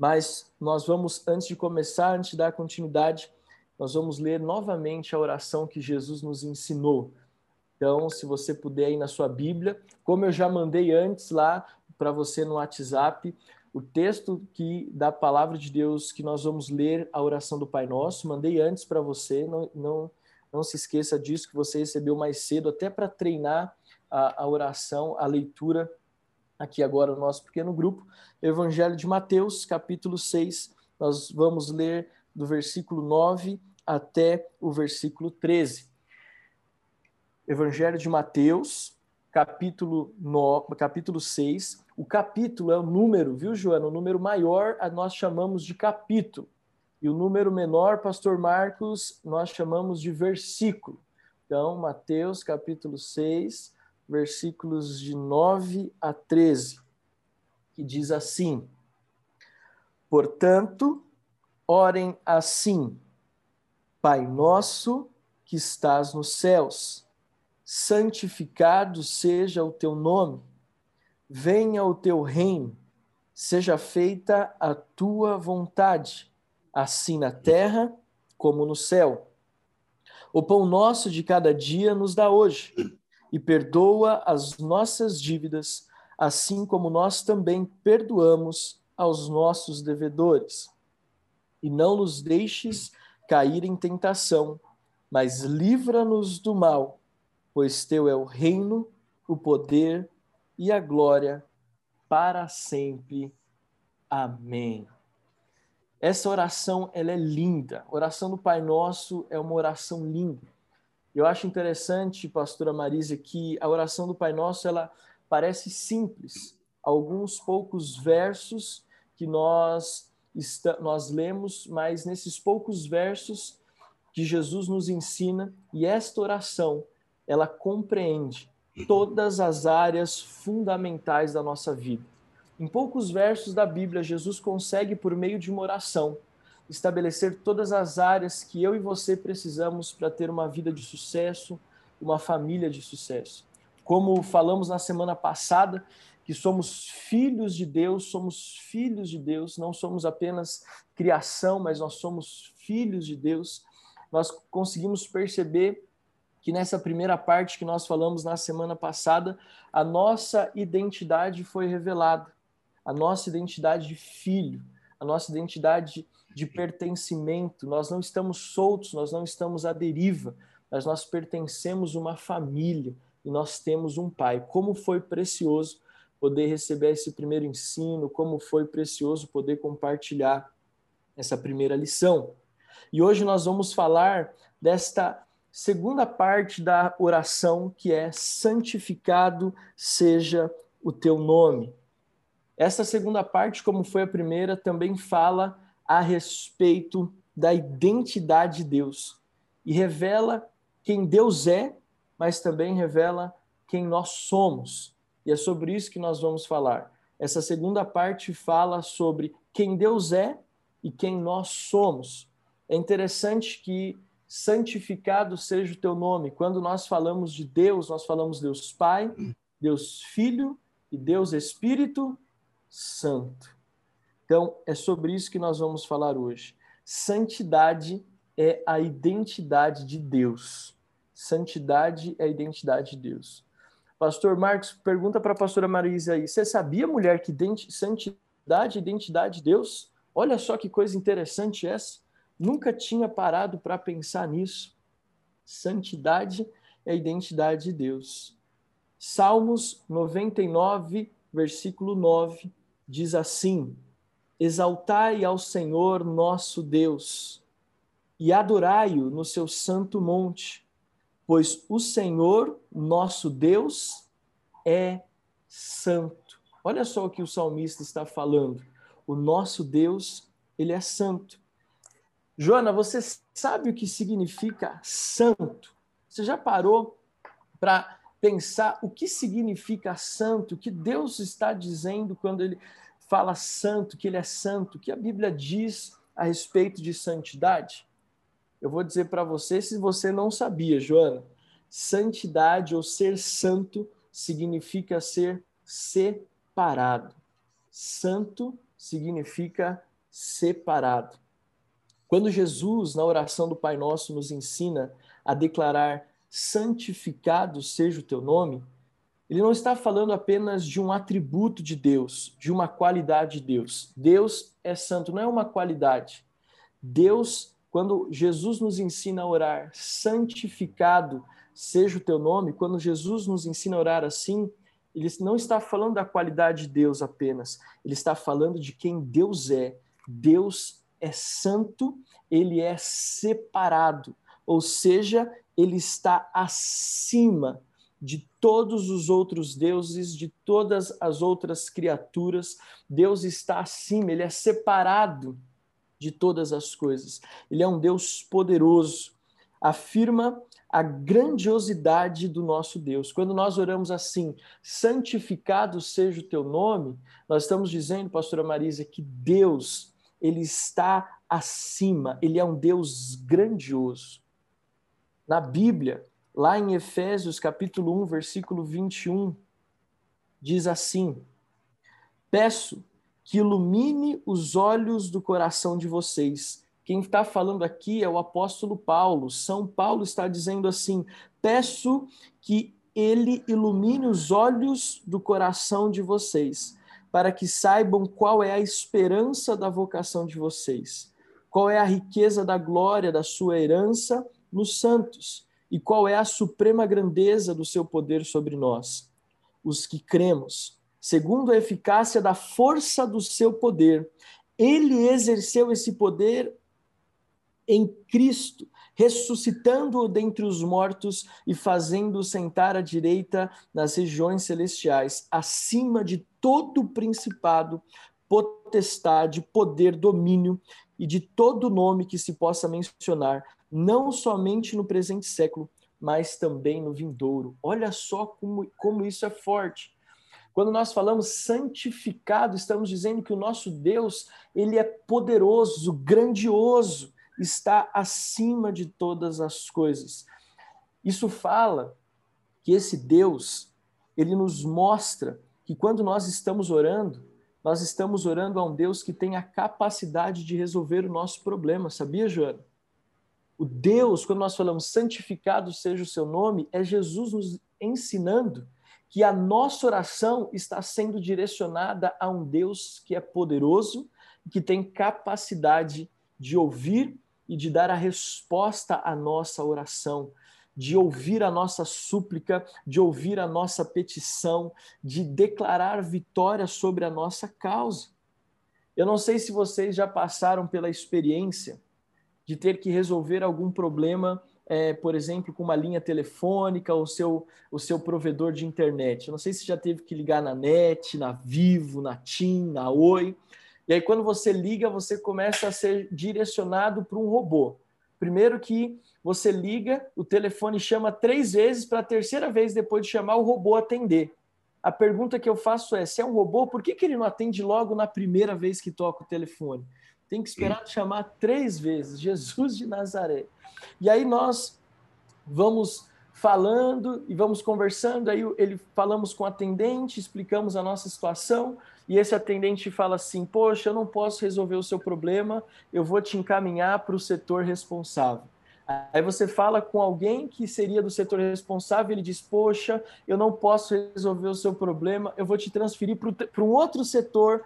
Mas nós vamos, antes de começar, antes de dar continuidade, nós vamos ler novamente a oração que Jesus nos ensinou. Então, se você puder ir na sua Bíblia, como eu já mandei antes lá para você no WhatsApp, o texto que da palavra de Deus que nós vamos ler a oração do Pai Nosso, mandei antes para você, não, não, não se esqueça disso que você recebeu mais cedo, até para treinar a, a oração, a leitura aqui agora no nosso pequeno grupo, Evangelho de Mateus, capítulo 6. Nós vamos ler do versículo 9 até o versículo 13. Evangelho de Mateus, capítulo, no, capítulo 6. O capítulo é o número, viu, Joana? O número maior nós chamamos de capítulo. E o número menor, pastor Marcos, nós chamamos de versículo. Então, Mateus, capítulo 6, versículos de 9 a 13, que diz assim: Portanto, orem assim: Pai nosso que estás nos céus, santificado seja o teu nome, venha o teu reino, seja feita a tua vontade, assim na terra como no céu. O pão nosso de cada dia nos dá hoje, e perdoa as nossas dívidas, assim como nós também perdoamos aos nossos devedores. E não nos deixes cair em tentação, mas livra-nos do mal, pois teu é o reino, o poder e a glória para sempre. Amém. Essa oração ela é linda. A oração do Pai Nosso é uma oração linda. Eu acho interessante, pastora Marisa, que a oração do Pai Nosso ela parece simples. Alguns poucos versos que nós nós lemos, mas nesses poucos versos que Jesus nos ensina e esta oração, ela compreende todas as áreas fundamentais da nossa vida. Em poucos versos da Bíblia, Jesus consegue, por meio de uma oração, estabelecer todas as áreas que eu e você precisamos para ter uma vida de sucesso, uma família de sucesso. Como falamos na semana passada, que somos filhos de Deus, somos filhos de Deus, não somos apenas criação, mas nós somos filhos de Deus. Nós conseguimos perceber que nessa primeira parte que nós falamos na semana passada, a nossa identidade foi revelada a nossa identidade de filho, a nossa identidade de pertencimento. Nós não estamos soltos, nós não estamos à deriva, mas nós pertencemos uma família e nós temos um pai. Como foi precioso poder receber esse primeiro ensino, como foi precioso poder compartilhar essa primeira lição. E hoje nós vamos falar desta segunda parte da oração, que é santificado seja o teu nome. Essa segunda parte, como foi a primeira, também fala a respeito da identidade de Deus e revela quem Deus é, mas também revela quem nós somos. E é sobre isso que nós vamos falar. Essa segunda parte fala sobre quem Deus é e quem nós somos. É interessante que santificado seja o teu nome. Quando nós falamos de Deus, nós falamos Deus Pai, Deus Filho e Deus Espírito santo. Então, é sobre isso que nós vamos falar hoje. Santidade é a identidade de Deus. Santidade é a identidade de Deus. Pastor Marcos, pergunta para a pastora Marisa aí. Você sabia, mulher, que santidade é identidade de Deus? Olha só que coisa interessante essa. Nunca tinha parado para pensar nisso. Santidade é a identidade de Deus. Salmos 99, versículo 9 diz assim: Exaltai ao Senhor nosso Deus e adorai-o no seu santo monte, pois o Senhor nosso Deus é santo. Olha só o que o salmista está falando. O nosso Deus, ele é santo. Joana, você sabe o que significa santo? Você já parou para pensar o que significa santo, o que Deus está dizendo quando ele fala santo, que ele é santo, o que a Bíblia diz a respeito de santidade? Eu vou dizer para você se você não sabia, Joana. Santidade ou ser santo significa ser separado. Santo significa separado. Quando Jesus, na oração do Pai Nosso, nos ensina a declarar santificado seja o teu nome, ele não está falando apenas de um atributo de Deus, de uma qualidade de Deus. Deus é santo, não é uma qualidade. Deus, quando Jesus nos ensina a orar, santificado seja o teu nome, quando Jesus nos ensina a orar assim, ele não está falando da qualidade de Deus apenas, ele está falando de quem Deus é. Deus é santo, ele é separado, ou seja, ele está acima de todos os outros deuses, de todas as outras criaturas. Deus está acima, ele é separado de todas as coisas. Ele é um Deus poderoso. Afirma a grandiosidade do nosso Deus. Quando nós oramos assim, santificado seja o teu nome, nós estamos dizendo, pastora Marisa, que Deus, ele está acima, ele é um Deus grandioso. Na Bíblia, lá em Efésios capítulo 1, versículo 21, diz assim: Peço que ilumine os olhos do coração de vocês. Quem está falando aqui é o apóstolo Paulo. São Paulo está dizendo assim: peço que ele ilumine os olhos do coração de vocês, para que saibam qual é a esperança da vocação de vocês, qual é a riqueza da glória da sua herança nos santos e qual é a suprema grandeza do seu poder sobre nós, os que cremos, segundo a eficácia da força do seu poder. Ele exerceu esse poder em Cristo, ressuscitando-o dentre os mortos e fazendo-o sentar à direita nas regiões celestiais, acima de todo principado, potestade, poder, domínio e de todo nome que se possa mencionar, não somente no presente século, mas também no vindouro. Olha só como, como isso é forte. Quando nós falamos santificado, estamos dizendo que o nosso Deus, ele é poderoso, grandioso, está acima de todas as coisas. Isso fala que esse Deus, ele nos mostra que quando nós estamos orando, nós estamos orando a um Deus que tem a capacidade de resolver o nosso problema, sabia, Joana? O Deus, quando nós falamos santificado seja o seu nome, é Jesus nos ensinando que a nossa oração está sendo direcionada a um Deus que é poderoso, que tem capacidade de ouvir e de dar a resposta à nossa oração, de ouvir a nossa súplica, de ouvir a nossa petição, de declarar vitória sobre a nossa causa. Eu não sei se vocês já passaram pela experiência de ter que resolver algum problema, é, por exemplo, com uma linha telefônica ou seu, o seu provedor de internet. Eu não sei se já teve que ligar na NET, na Vivo, na TIM, na Oi. E aí, quando você liga, você começa a ser direcionado para um robô. Primeiro que você liga, o telefone chama três vezes para a terceira vez depois de chamar o robô atender. A pergunta que eu faço é: se é um robô, por que, que ele não atende logo na primeira vez que toca o telefone? Tem que esperar chamar três vezes, [LAUGHS] Jesus de Nazaré. E aí nós vamos falando e vamos conversando, aí ele falamos com o atendente, explicamos a nossa situação, e esse atendente fala assim: "Poxa, eu não posso resolver o seu problema, eu vou te encaminhar para o setor responsável". Aí você fala com alguém que seria do setor responsável, ele diz: Poxa, eu não posso resolver o seu problema, eu vou te transferir para um outro setor.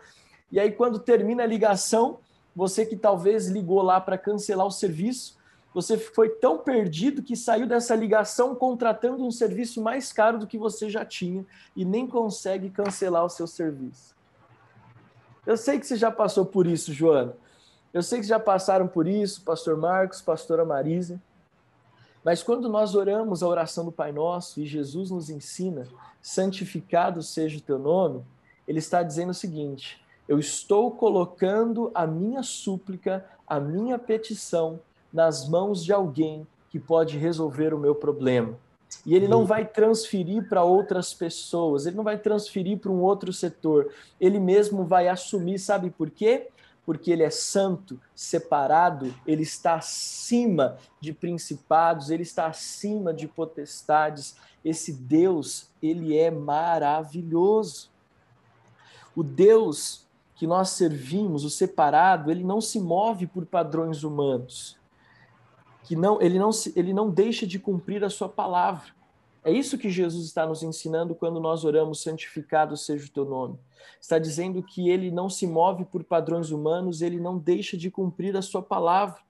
E aí, quando termina a ligação, você que talvez ligou lá para cancelar o serviço, você foi tão perdido que saiu dessa ligação contratando um serviço mais caro do que você já tinha e nem consegue cancelar o seu serviço. Eu sei que você já passou por isso, Joana. Eu sei que já passaram por isso, pastor Marcos, pastora Marisa. Mas quando nós oramos a oração do Pai Nosso e Jesus nos ensina, santificado seja o teu nome, ele está dizendo o seguinte: eu estou colocando a minha súplica, a minha petição nas mãos de alguém que pode resolver o meu problema. E ele não vai transferir para outras pessoas, ele não vai transferir para um outro setor. Ele mesmo vai assumir, sabe por quê? Porque ele é santo, separado, ele está acima de principados, ele está acima de potestades. Esse Deus, ele é maravilhoso. O Deus que nós servimos, o separado, ele não se move por padrões humanos. Que não, ele não se, ele não deixa de cumprir a sua palavra. É isso que Jesus está nos ensinando quando nós oramos santificado seja o teu nome. Está dizendo que ele não se move por padrões humanos, ele não deixa de cumprir a sua palavra.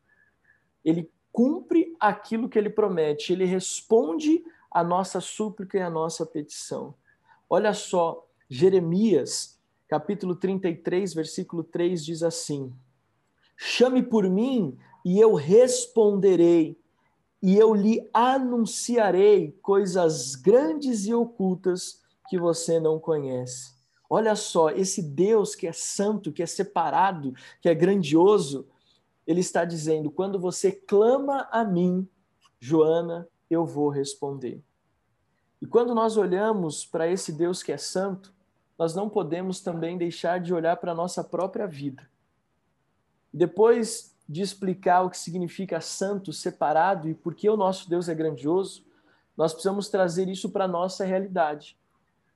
Ele cumpre aquilo que ele promete, ele responde a nossa súplica e a nossa petição. Olha só, Jeremias capítulo 33, versículo 3 diz assim: Chame por mim e eu responderei, e eu lhe anunciarei coisas grandes e ocultas que você não conhece. Olha só, esse Deus que é santo, que é separado, que é grandioso, ele está dizendo: quando você clama a mim, Joana, eu vou responder. E quando nós olhamos para esse Deus que é santo, nós não podemos também deixar de olhar para a nossa própria vida. Depois de explicar o que significa santo, separado e por que o nosso Deus é grandioso, nós precisamos trazer isso para a nossa realidade.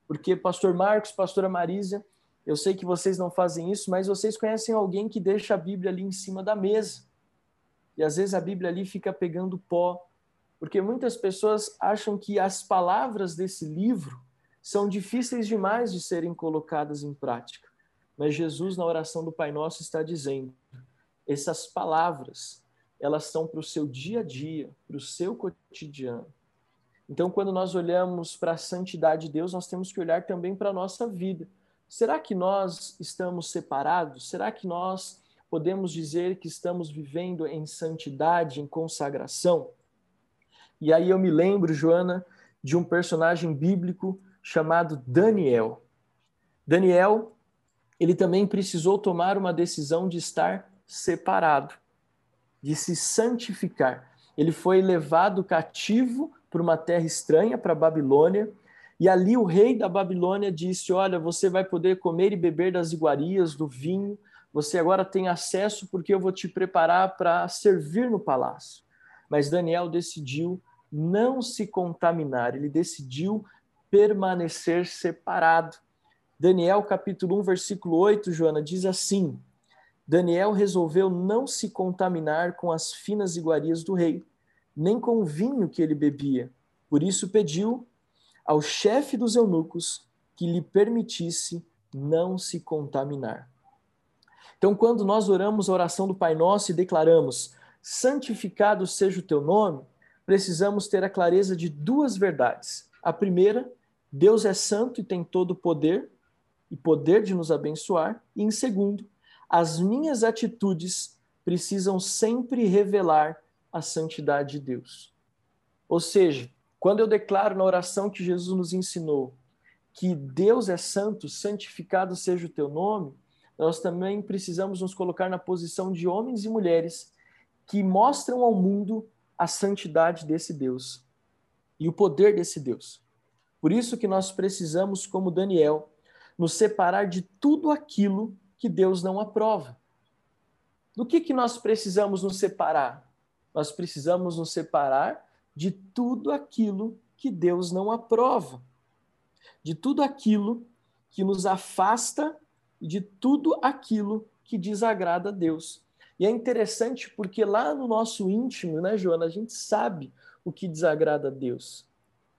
Porque pastor Marcos, pastora Marisa, Eu sei que vocês não fazem isso, mas vocês conhecem alguém que deixa a Bíblia ali em cima da mesa. E às vezes a Bíblia ali fica pegando pó, porque muitas pessoas acham que as palavras desse livro são difíceis demais de serem colocadas em prática. Mas Jesus, na oração do Pai Nosso, está dizendo: essas palavras, elas são para o seu dia a dia, para o seu cotidiano. Então, quando nós olhamos para a santidade de Deus, nós temos que olhar também para a nossa vida. Será que nós estamos separados? Será que nós podemos dizer que estamos vivendo em santidade, em consagração? E aí eu me lembro, Joana, de um personagem bíblico chamado Daniel. Daniel, ele também precisou tomar uma decisão de estar separado, de se santificar. Ele foi levado cativo para uma terra estranha, para a Babilônia, e ali o rei da Babilônia disse: Olha, você vai poder comer e beber das iguarias, do vinho, você agora tem acesso porque eu vou te preparar para servir no palácio. Mas Daniel decidiu não se contaminar, ele decidiu permanecer separado. Daniel capítulo 1, versículo 8, Joana, diz assim: Daniel resolveu não se contaminar com as finas iguarias do rei, nem com o vinho que ele bebia. Por isso pediu ao chefe dos eunucos que lhe permitisse não se contaminar. Então, quando nós oramos a oração do Pai Nosso e declaramos: santificado seja o teu nome, precisamos ter a clareza de duas verdades. A primeira Deus é santo e tem todo o poder e poder de nos abençoar. E em segundo, as minhas atitudes precisam sempre revelar a santidade de Deus. Ou seja, quando eu declaro na oração que Jesus nos ensinou que Deus é santo, santificado seja o teu nome, nós também precisamos nos colocar na posição de homens e mulheres que mostram ao mundo a santidade desse Deus e o poder desse Deus. Por isso que nós precisamos, como Daniel, nos separar de tudo aquilo que Deus não aprova. Do que, que nós precisamos nos separar? Nós precisamos nos separar de tudo aquilo que Deus não aprova, de tudo aquilo que nos afasta de tudo aquilo que desagrada a Deus. E é interessante porque lá no nosso íntimo, né, Joana, a gente sabe o que desagrada a Deus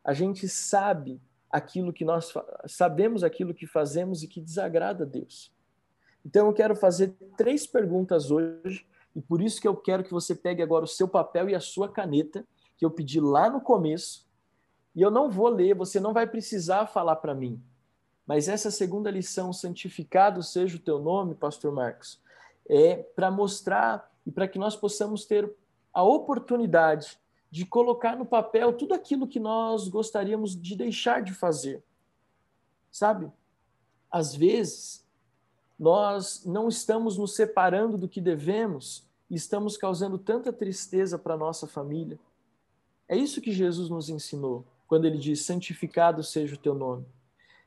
a gente sabe aquilo que nós sabemos aquilo que fazemos e que desagrada a Deus. Então eu quero fazer três perguntas hoje e por isso que eu quero que você pegue agora o seu papel e a sua caneta que eu pedi lá no começo. E eu não vou ler, você não vai precisar falar para mim. Mas essa segunda lição, santificado seja o teu nome, pastor Marcos, é para mostrar e para que nós possamos ter a oportunidade de colocar no papel tudo aquilo que nós gostaríamos de deixar de fazer. Sabe? Às vezes, nós não estamos nos separando do que devemos e estamos causando tanta tristeza para nossa família. É isso que Jesus nos ensinou quando ele diz: santificado seja o teu nome.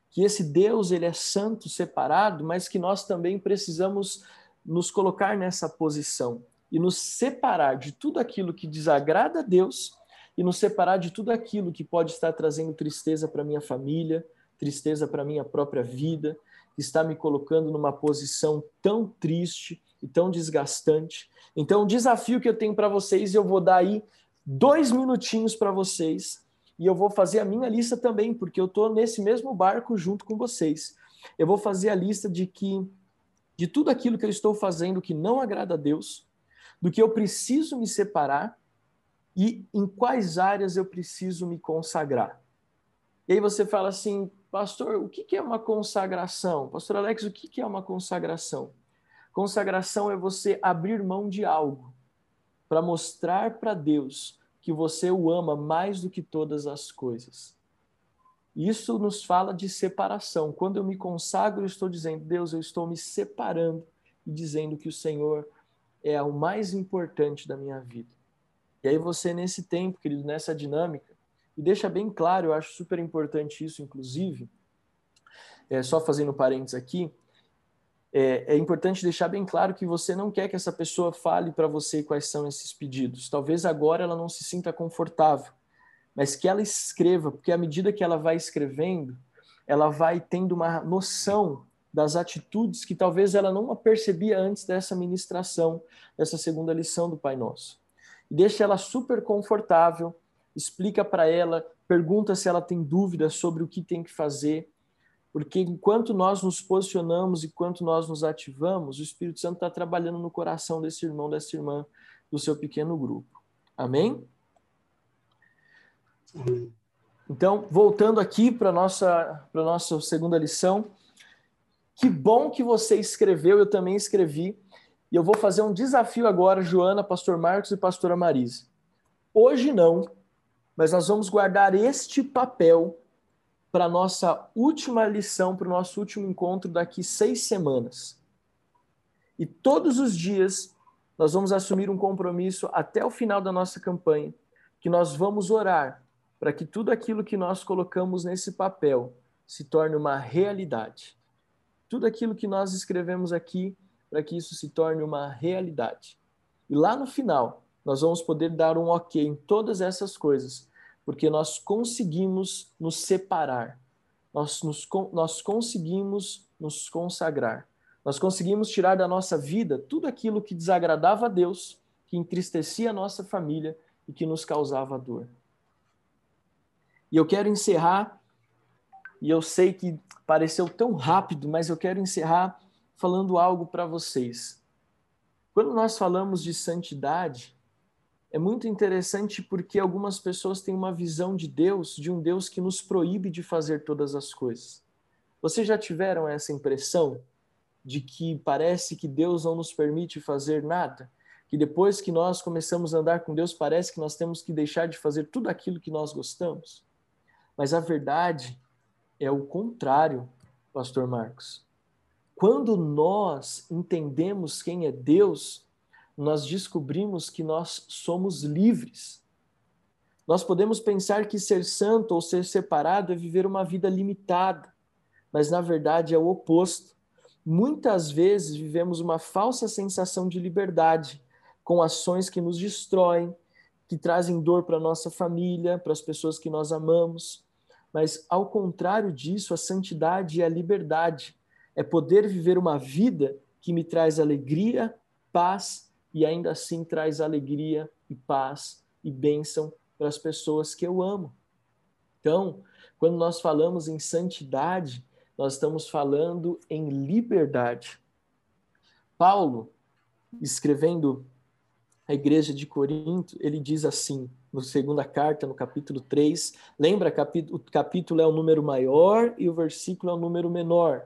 Que esse Deus, ele é santo, separado, mas que nós também precisamos nos colocar nessa posição e nos separar de tudo aquilo que desagrada a Deus e nos separar de tudo aquilo que pode estar trazendo tristeza para minha família, tristeza para minha própria vida, que está me colocando numa posição tão triste e tão desgastante. Então, o desafio que eu tenho para vocês, eu vou dar aí dois minutinhos para vocês e eu vou fazer a minha lista também, porque eu estou nesse mesmo barco junto com vocês. Eu vou fazer a lista de que de tudo aquilo que eu estou fazendo que não agrada a Deus, do que eu preciso me separar e em quais áreas eu preciso me consagrar. E aí você fala assim, pastor, o que é uma consagração? Pastor Alex, o que é uma consagração? Consagração é você abrir mão de algo para mostrar para Deus que você o ama mais do que todas as coisas. Isso nos fala de separação. Quando eu me consagro, eu estou dizendo, Deus, eu estou me separando e dizendo que o Senhor é o mais importante da minha vida. E aí você, nesse tempo, querido, nessa dinâmica, e deixa bem claro, eu acho super importante isso, inclusive, é, só fazendo parênteses aqui, é, é, importante deixar bem claro que você não quer que essa pessoa fale para você quais são esses pedidos. Talvez agora ela não se sinta confortável, mas que ela escreva, porque à medida que ela vai escrevendo, ela vai tendo uma noção das atitudes que talvez ela não percebia antes dessa ministração, dessa segunda lição do Pai Nosso. Deixa ela super confortável, explica para ela, pergunta se ela tem dúvidas sobre o que tem que fazer, porque enquanto nós nos posicionamos e enquanto nós nos ativamos, o Espírito Santo está trabalhando no coração desse irmão, dessa irmã, do seu pequeno grupo. Amém? Então, voltando aqui para a nossa, nossa segunda lição, que bom que você escreveu, eu também escrevi, e eu vou fazer um desafio agora, Joana, Pastor Marcos e Pastora Marise. Hoje não, mas nós vamos guardar este papel para nossa última lição, para o nosso último encontro daqui seis semanas. E todos os dias nós vamos assumir um compromisso até o final da nossa campanha, que nós vamos orar para que tudo aquilo que nós colocamos nesse papel se torne uma realidade. Tudo aquilo que nós escrevemos aqui, para que isso se torne uma realidade. E lá no final, nós vamos poder dar um ok em todas essas coisas porque nós conseguimos nos separar, nós, nos, nós conseguimos nos consagrar, nós conseguimos tirar da nossa vida tudo aquilo que desagradava a Deus, que entristecia a nossa família e que nos causava dor. E eu quero encerrar, e eu sei que pareceu tão rápido, mas eu quero encerrar falando algo para vocês. Quando nós falamos de santidade, é muito interessante porque algumas pessoas têm uma visão de Deus, de um Deus que nos proíbe de fazer todas as coisas. Vocês já tiveram essa impressão de que parece que Deus não nos permite fazer nada? Que depois que nós começamos a andar com Deus, parece que nós temos que deixar de fazer tudo aquilo que nós gostamos? Mas a verdade é o contrário, Pastor Marcos. Quando nós entendemos quem é Deus, nós descobrimos que nós somos livres. Nós podemos pensar que ser santo ou ser separado é viver uma vida limitada, mas na verdade é o oposto. Muitas vezes vivemos uma falsa sensação de liberdade, com ações que nos destroem, que trazem dor para nossa família, para as pessoas que nós amamos. Mas ao contrário disso, a santidade e a liberdade é poder viver uma vida que me traz alegria, paz e ainda assim traz alegria e paz e bênção para as pessoas que eu amo. Então, quando nós falamos em santidade, nós estamos falando em liberdade. Paulo, escrevendo a igreja de Corinto, ele diz assim, no segunda carta, no capítulo 3, lembra, o capítulo é o número maior e o versículo é o número menor.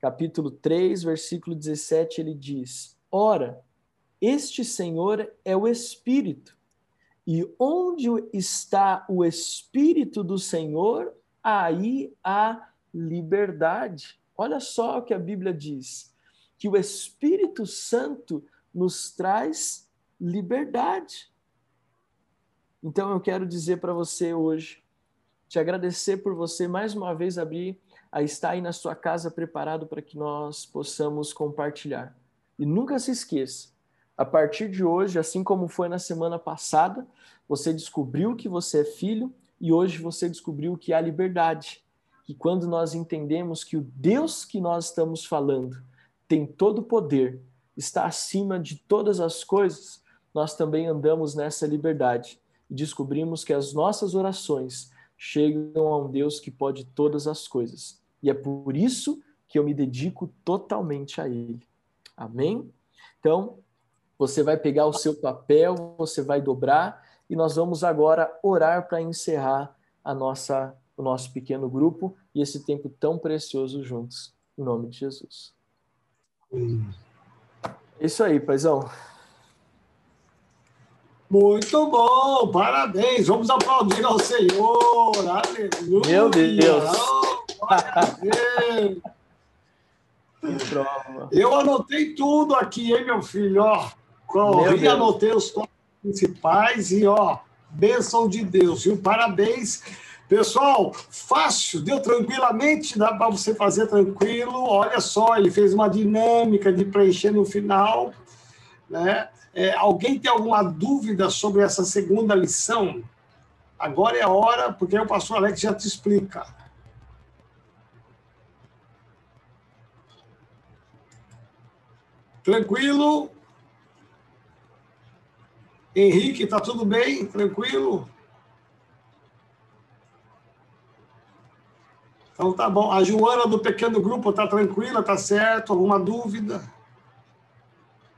Capítulo 3, versículo 17, ele diz: Ora, este Senhor é o Espírito. E onde está o Espírito do Senhor, aí há liberdade. Olha só o que a Bíblia diz: que o Espírito Santo nos traz liberdade. Então eu quero dizer para você hoje, te agradecer por você mais uma vez abrir a estar aí na sua casa preparado para que nós possamos compartilhar. E nunca se esqueça, a partir de hoje, assim como foi na semana passada, você descobriu que você é filho e hoje você descobriu que há liberdade. Que quando nós entendemos que o Deus que nós estamos falando tem todo o poder, está acima de todas as coisas, nós também andamos nessa liberdade e descobrimos que as nossas orações chegam a um Deus que pode todas as coisas. E é por isso que eu me dedico totalmente a Ele. Amém? Então, você vai pegar o seu papel, você vai dobrar e nós vamos agora orar para encerrar a nossa o nosso pequeno grupo e esse tempo tão precioso juntos. Em nome de Jesus. É isso aí, paizão. Muito bom, parabéns. Vamos aplaudir ao Senhor. Aleluia. Meu Deus. Oh, Eu anotei tudo aqui, hein, meu filho? Ó. Corri, anotei os tópicos principais e, ó, bênção de Deus, viu? Parabéns. Pessoal, fácil, deu tranquilamente, dá para você fazer tranquilo. Olha só, ele fez uma dinâmica de preencher no final. Né? É, alguém tem alguma dúvida sobre essa segunda lição? Agora é a hora, porque o pastor Alex já te explica. Tranquilo? Henrique, tá tudo bem? Tranquilo? Então tá bom. A Joana do pequeno grupo tá tranquila, tá certo? Alguma dúvida?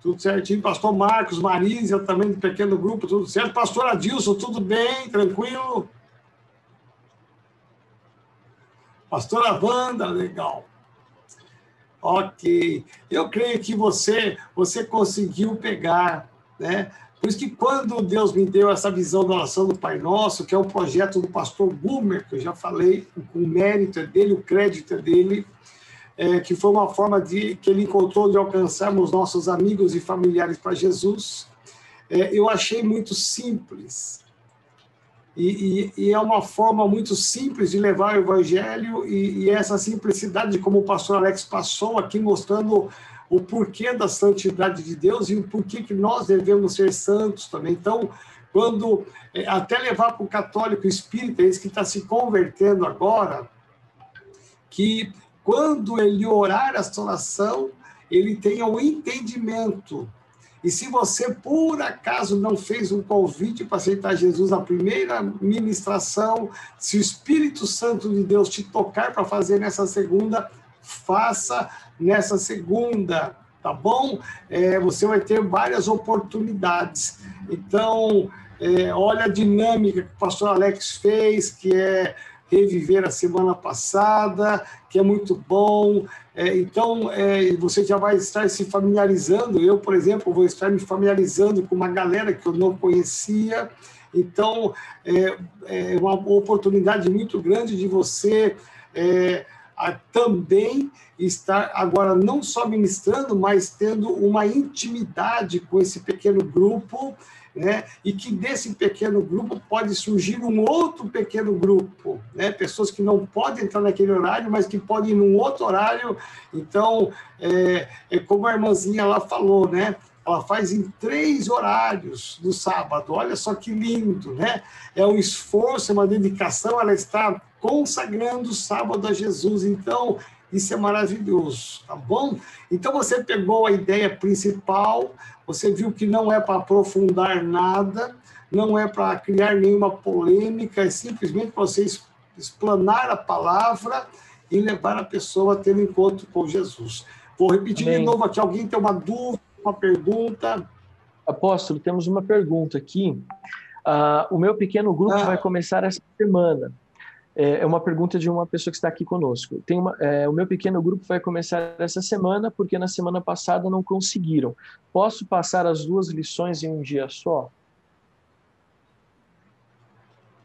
Tudo certinho. Pastor Marcos, Marísia também do pequeno grupo, tudo certo. Pastor Adilson, tudo bem? Tranquilo? Pastora Wanda, legal. Ok. Eu creio que você, você conseguiu pegar, né? Por isso que quando Deus me deu essa visão da oração do Pai Nosso, que é um projeto do pastor Gumer, que eu já falei, o mérito é dele, o crédito é dele, é, que foi uma forma de que ele encontrou de alcançarmos nossos amigos e familiares para Jesus, é, eu achei muito simples. E, e, e, é uma forma muito simples de levar o evangelho e, e essa simplicidade, como o pastor Alex passou aqui, mostrando o porquê da santidade de Deus e o porquê que nós devemos ser santos também. Então, quando é, até levar para o católico espírita, esse que está se convertendo agora, que quando ele orar essa oração, ele tenha o um entendimento e se você, por acaso, não fez um convite para aceitar Jesus na primeira ministração, se o Espírito Santo de Deus te tocar para fazer nessa segunda, faça nessa segunda, tá bom? É, você vai ter várias oportunidades. Então, é, olha a dinâmica que o pastor Alex fez, que é reviver a semana passada, que é muito bom. É, então, é, você já vai estar se familiarizando. Eu, por exemplo, vou estar me familiarizando com uma galera que eu não conhecia. Então, é, é uma oportunidade muito grande de você é, também estar agora não só ministrando, mas tendo uma intimidade com esse pequeno grupo né? E que desse pequeno grupo pode surgir um outro pequeno grupo, né? Pessoas que não podem entrar naquele horário, mas que podem ir num outro horário. Então, é, é como a irmãzinha lá falou, né? Ela faz em três horários do sábado. Olha só que lindo, né? É um esforço, é uma dedicação. Ela está consagrando o sábado a Jesus. Então, isso é maravilhoso, tá bom? Então você pegou a ideia principal, você viu que não é para aprofundar nada, não é para criar nenhuma polêmica, é simplesmente para você explanar a palavra e levar a pessoa a ter um encontro com Jesus. Vou repetir Amém. de novo aqui, alguém tem uma dúvida, uma pergunta? Apóstolo, temos uma pergunta aqui. Uh, o meu pequeno grupo ah. vai começar essa semana. É, é uma pergunta de uma pessoa que está aqui conosco. Tem uma, é, o meu pequeno grupo vai começar essa semana porque na semana passada não conseguiram. Posso passar as duas lições em um dia só?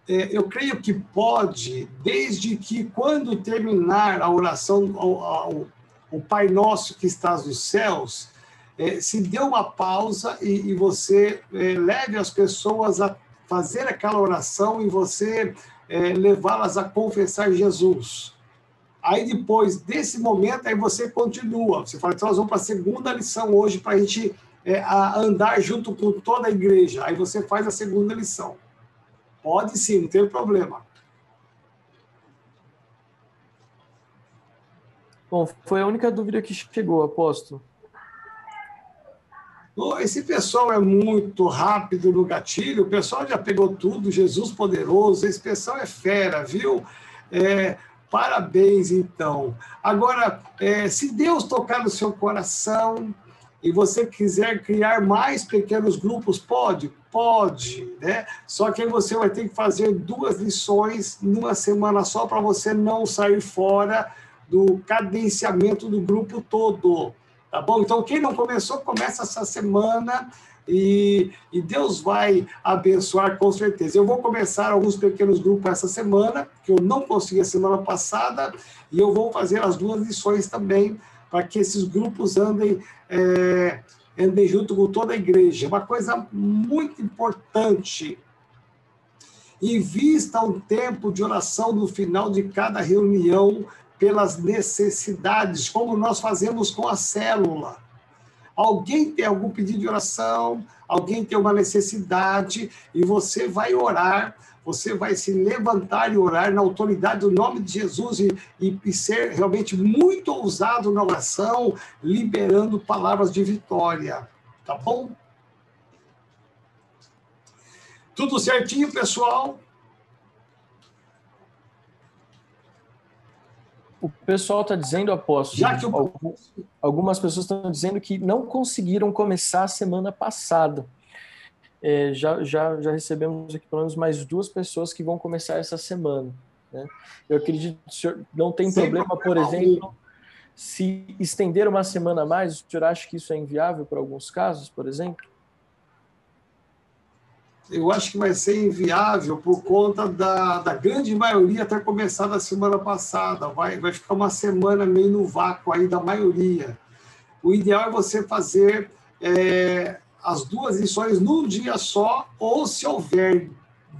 É, eu creio que pode, desde que quando terminar a oração ao, ao Pai Nosso que estás nos céus, é, se dê uma pausa e, e você é, leve as pessoas a fazer aquela oração e você é, levá-las a confessar Jesus. Aí depois desse momento, aí você continua. Você fala, então nós vamos para a segunda lição hoje para a gente é, a andar junto com toda a igreja. Aí você faz a segunda lição. Pode sim, não tem problema. Bom, foi a única dúvida que chegou, aposto. Esse pessoal é muito rápido no gatilho, o pessoal já pegou tudo, Jesus poderoso, esse pessoal é fera, viu? É, parabéns, então. Agora, é, se Deus tocar no seu coração e você quiser criar mais pequenos grupos, pode? Pode, né? Só que aí você vai ter que fazer duas lições numa semana só para você não sair fora do cadenciamento do grupo todo. Tá bom? Então, quem não começou, começa essa semana e, e, Deus vai abençoar com certeza. Eu vou começar alguns pequenos grupos essa semana, que eu não consegui a semana passada, e eu vou fazer as duas lições também, para que esses grupos andem, é, andem junto com toda a igreja. Uma coisa muito importante. Invista um tempo de oração no final de cada reunião pelas necessidades, como nós fazemos com a célula. Alguém tem algum pedido de oração, alguém tem uma necessidade, e você vai orar, você vai se levantar e orar na autoridade do nome de Jesus e, e, e ser realmente muito ousado na oração, liberando palavras de vitória. Tá bom? Tudo certinho, pessoal? O pessoal está dizendo, apóstolo, Já que o... algumas pessoas estão dizendo que não conseguiram começar a semana passada. É, já, já, já recebemos aqui pelo menos mais duas pessoas que vão começar essa semana. Né? Eu acredito que o senhor não tem Sem problema, por exemplo, se estender uma semana a mais, o senhor acha que isso é inviável para alguns casos, por exemplo? Eu acho que vai ser inviável por conta da, da grande maioria ter começado a semana passada. Vai, vai ficar uma semana meio no vácuo aí da maioria. O ideal é você fazer é, as duas lições num dia só, ou se houver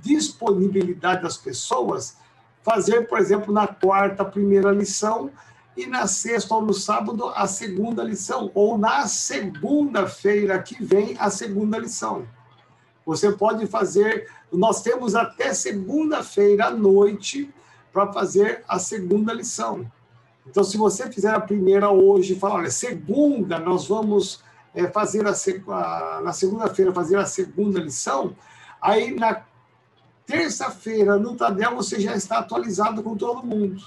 disponibilidade das pessoas, fazer, por exemplo, na quarta a primeira lição e na sexta ou no sábado a segunda lição, ou na segunda-feira que vem a segunda lição. Você pode fazer, nós temos até segunda-feira à noite para fazer a segunda lição. Então, se você fizer a primeira hoje, falar, olha, segunda nós vamos é, fazer a, a na segunda-feira fazer a segunda lição, aí na terça-feira no Tadel você já está atualizado com todo mundo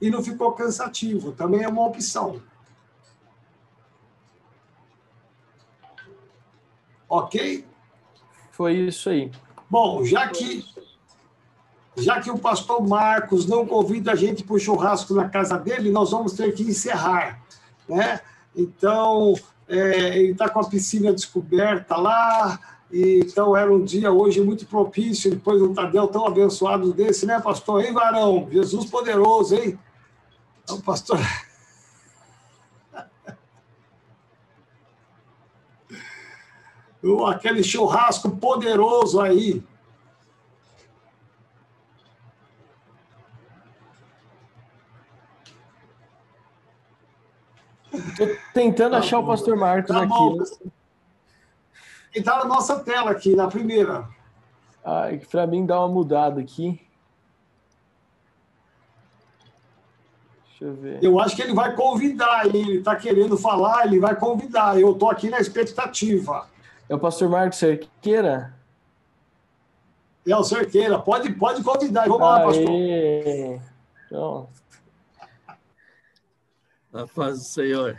e não ficou cansativo. Também é uma opção. Ok? Foi isso aí. Bom, já que já que o pastor Marcos não convida a gente para o churrasco na casa dele, nós vamos ter que encerrar, né? Então, é, ele está com a piscina descoberta lá, e, então era um dia hoje muito propício, depois um Tadel tão abençoado desse, né, pastor? Hein, varão? Jesus poderoso, hein? Então, pastor... aquele churrasco poderoso aí. Estou tentando tá achar bom. o pastor Marcos tá aqui. Né? Ele está na nossa tela aqui, na primeira. Ai, para mim dá uma mudada aqui. Deixa eu ver. Eu acho que ele vai convidar, ele está querendo falar, ele vai convidar. Eu estou aqui na expectativa. É o pastor Marcos Cerqueira? É o Cerqueira. Pode, pode convidar. Vamos Aê. lá, pastor. [LAUGHS] Então... A paz do Senhor.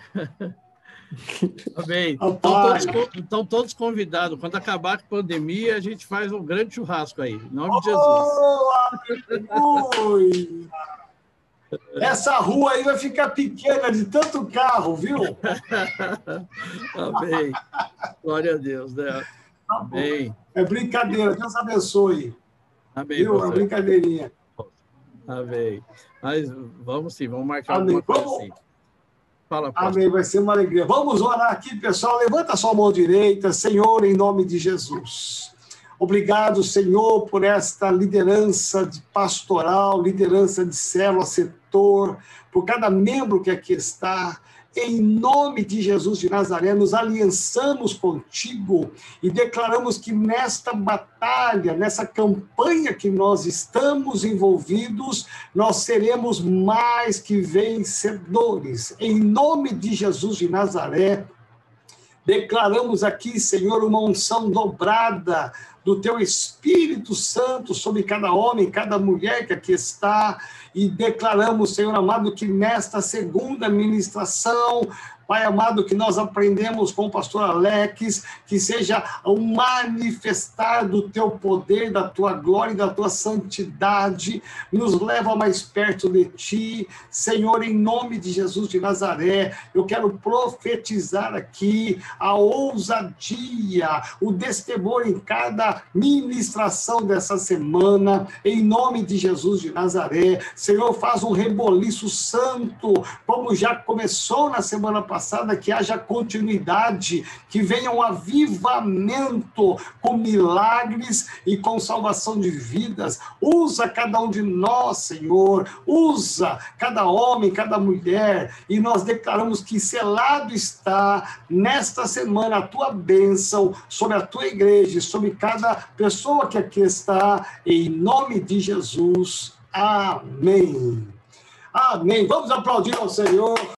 Amém. Estão todos, estão todos convidados. Quando acabar a pandemia, a gente faz um grande churrasco aí. Em nome de Jesus. Oh, essa rua aí vai ficar pequena de tanto carro, viu? [LAUGHS] Amém. Glória a Deus, né? Tá Amém. É brincadeira, Deus abençoe. Amém. Viu? É brincadeirinha. Amém. Mas vamos sim, vamos marcar Amém. alguma vamos... assim. Fala, Amém, vai ser uma alegria. Vamos orar aqui, pessoal. Levanta sua mão direita, Senhor, em nome de Jesus. Obrigado, Senhor, por esta liderança de pastoral, liderança de célula, setor, por cada membro que aqui está. Em nome de Jesus de Nazaré, nos aliançamos contigo e declaramos que nesta batalha, nessa campanha que nós estamos envolvidos, nós seremos mais que vencedores. Em nome de Jesus de Nazaré, declaramos aqui, Senhor, uma unção dobrada do teu Espírito Santo sobre cada homem, cada mulher que aqui está, e declaramos, Senhor amado, que nesta segunda ministração Pai amado, que nós aprendemos com o pastor Alex, que seja um manifestar do teu poder, da tua glória e da tua santidade, nos leva mais perto de ti. Senhor, em nome de Jesus de Nazaré, eu quero profetizar aqui a ousadia, o destemor em cada ministração dessa semana, em nome de Jesus de Nazaré. Senhor, faz um reboliço santo, como já começou na semana passada que haja continuidade, que venha um avivamento com milagres e com salvação de vidas. Usa cada um de nós, Senhor, usa cada homem, cada mulher, e nós declaramos que selado está nesta semana a tua bênção sobre a tua igreja, sobre cada pessoa que aqui está, em nome de Jesus. Amém. Amém. Vamos aplaudir ao Senhor.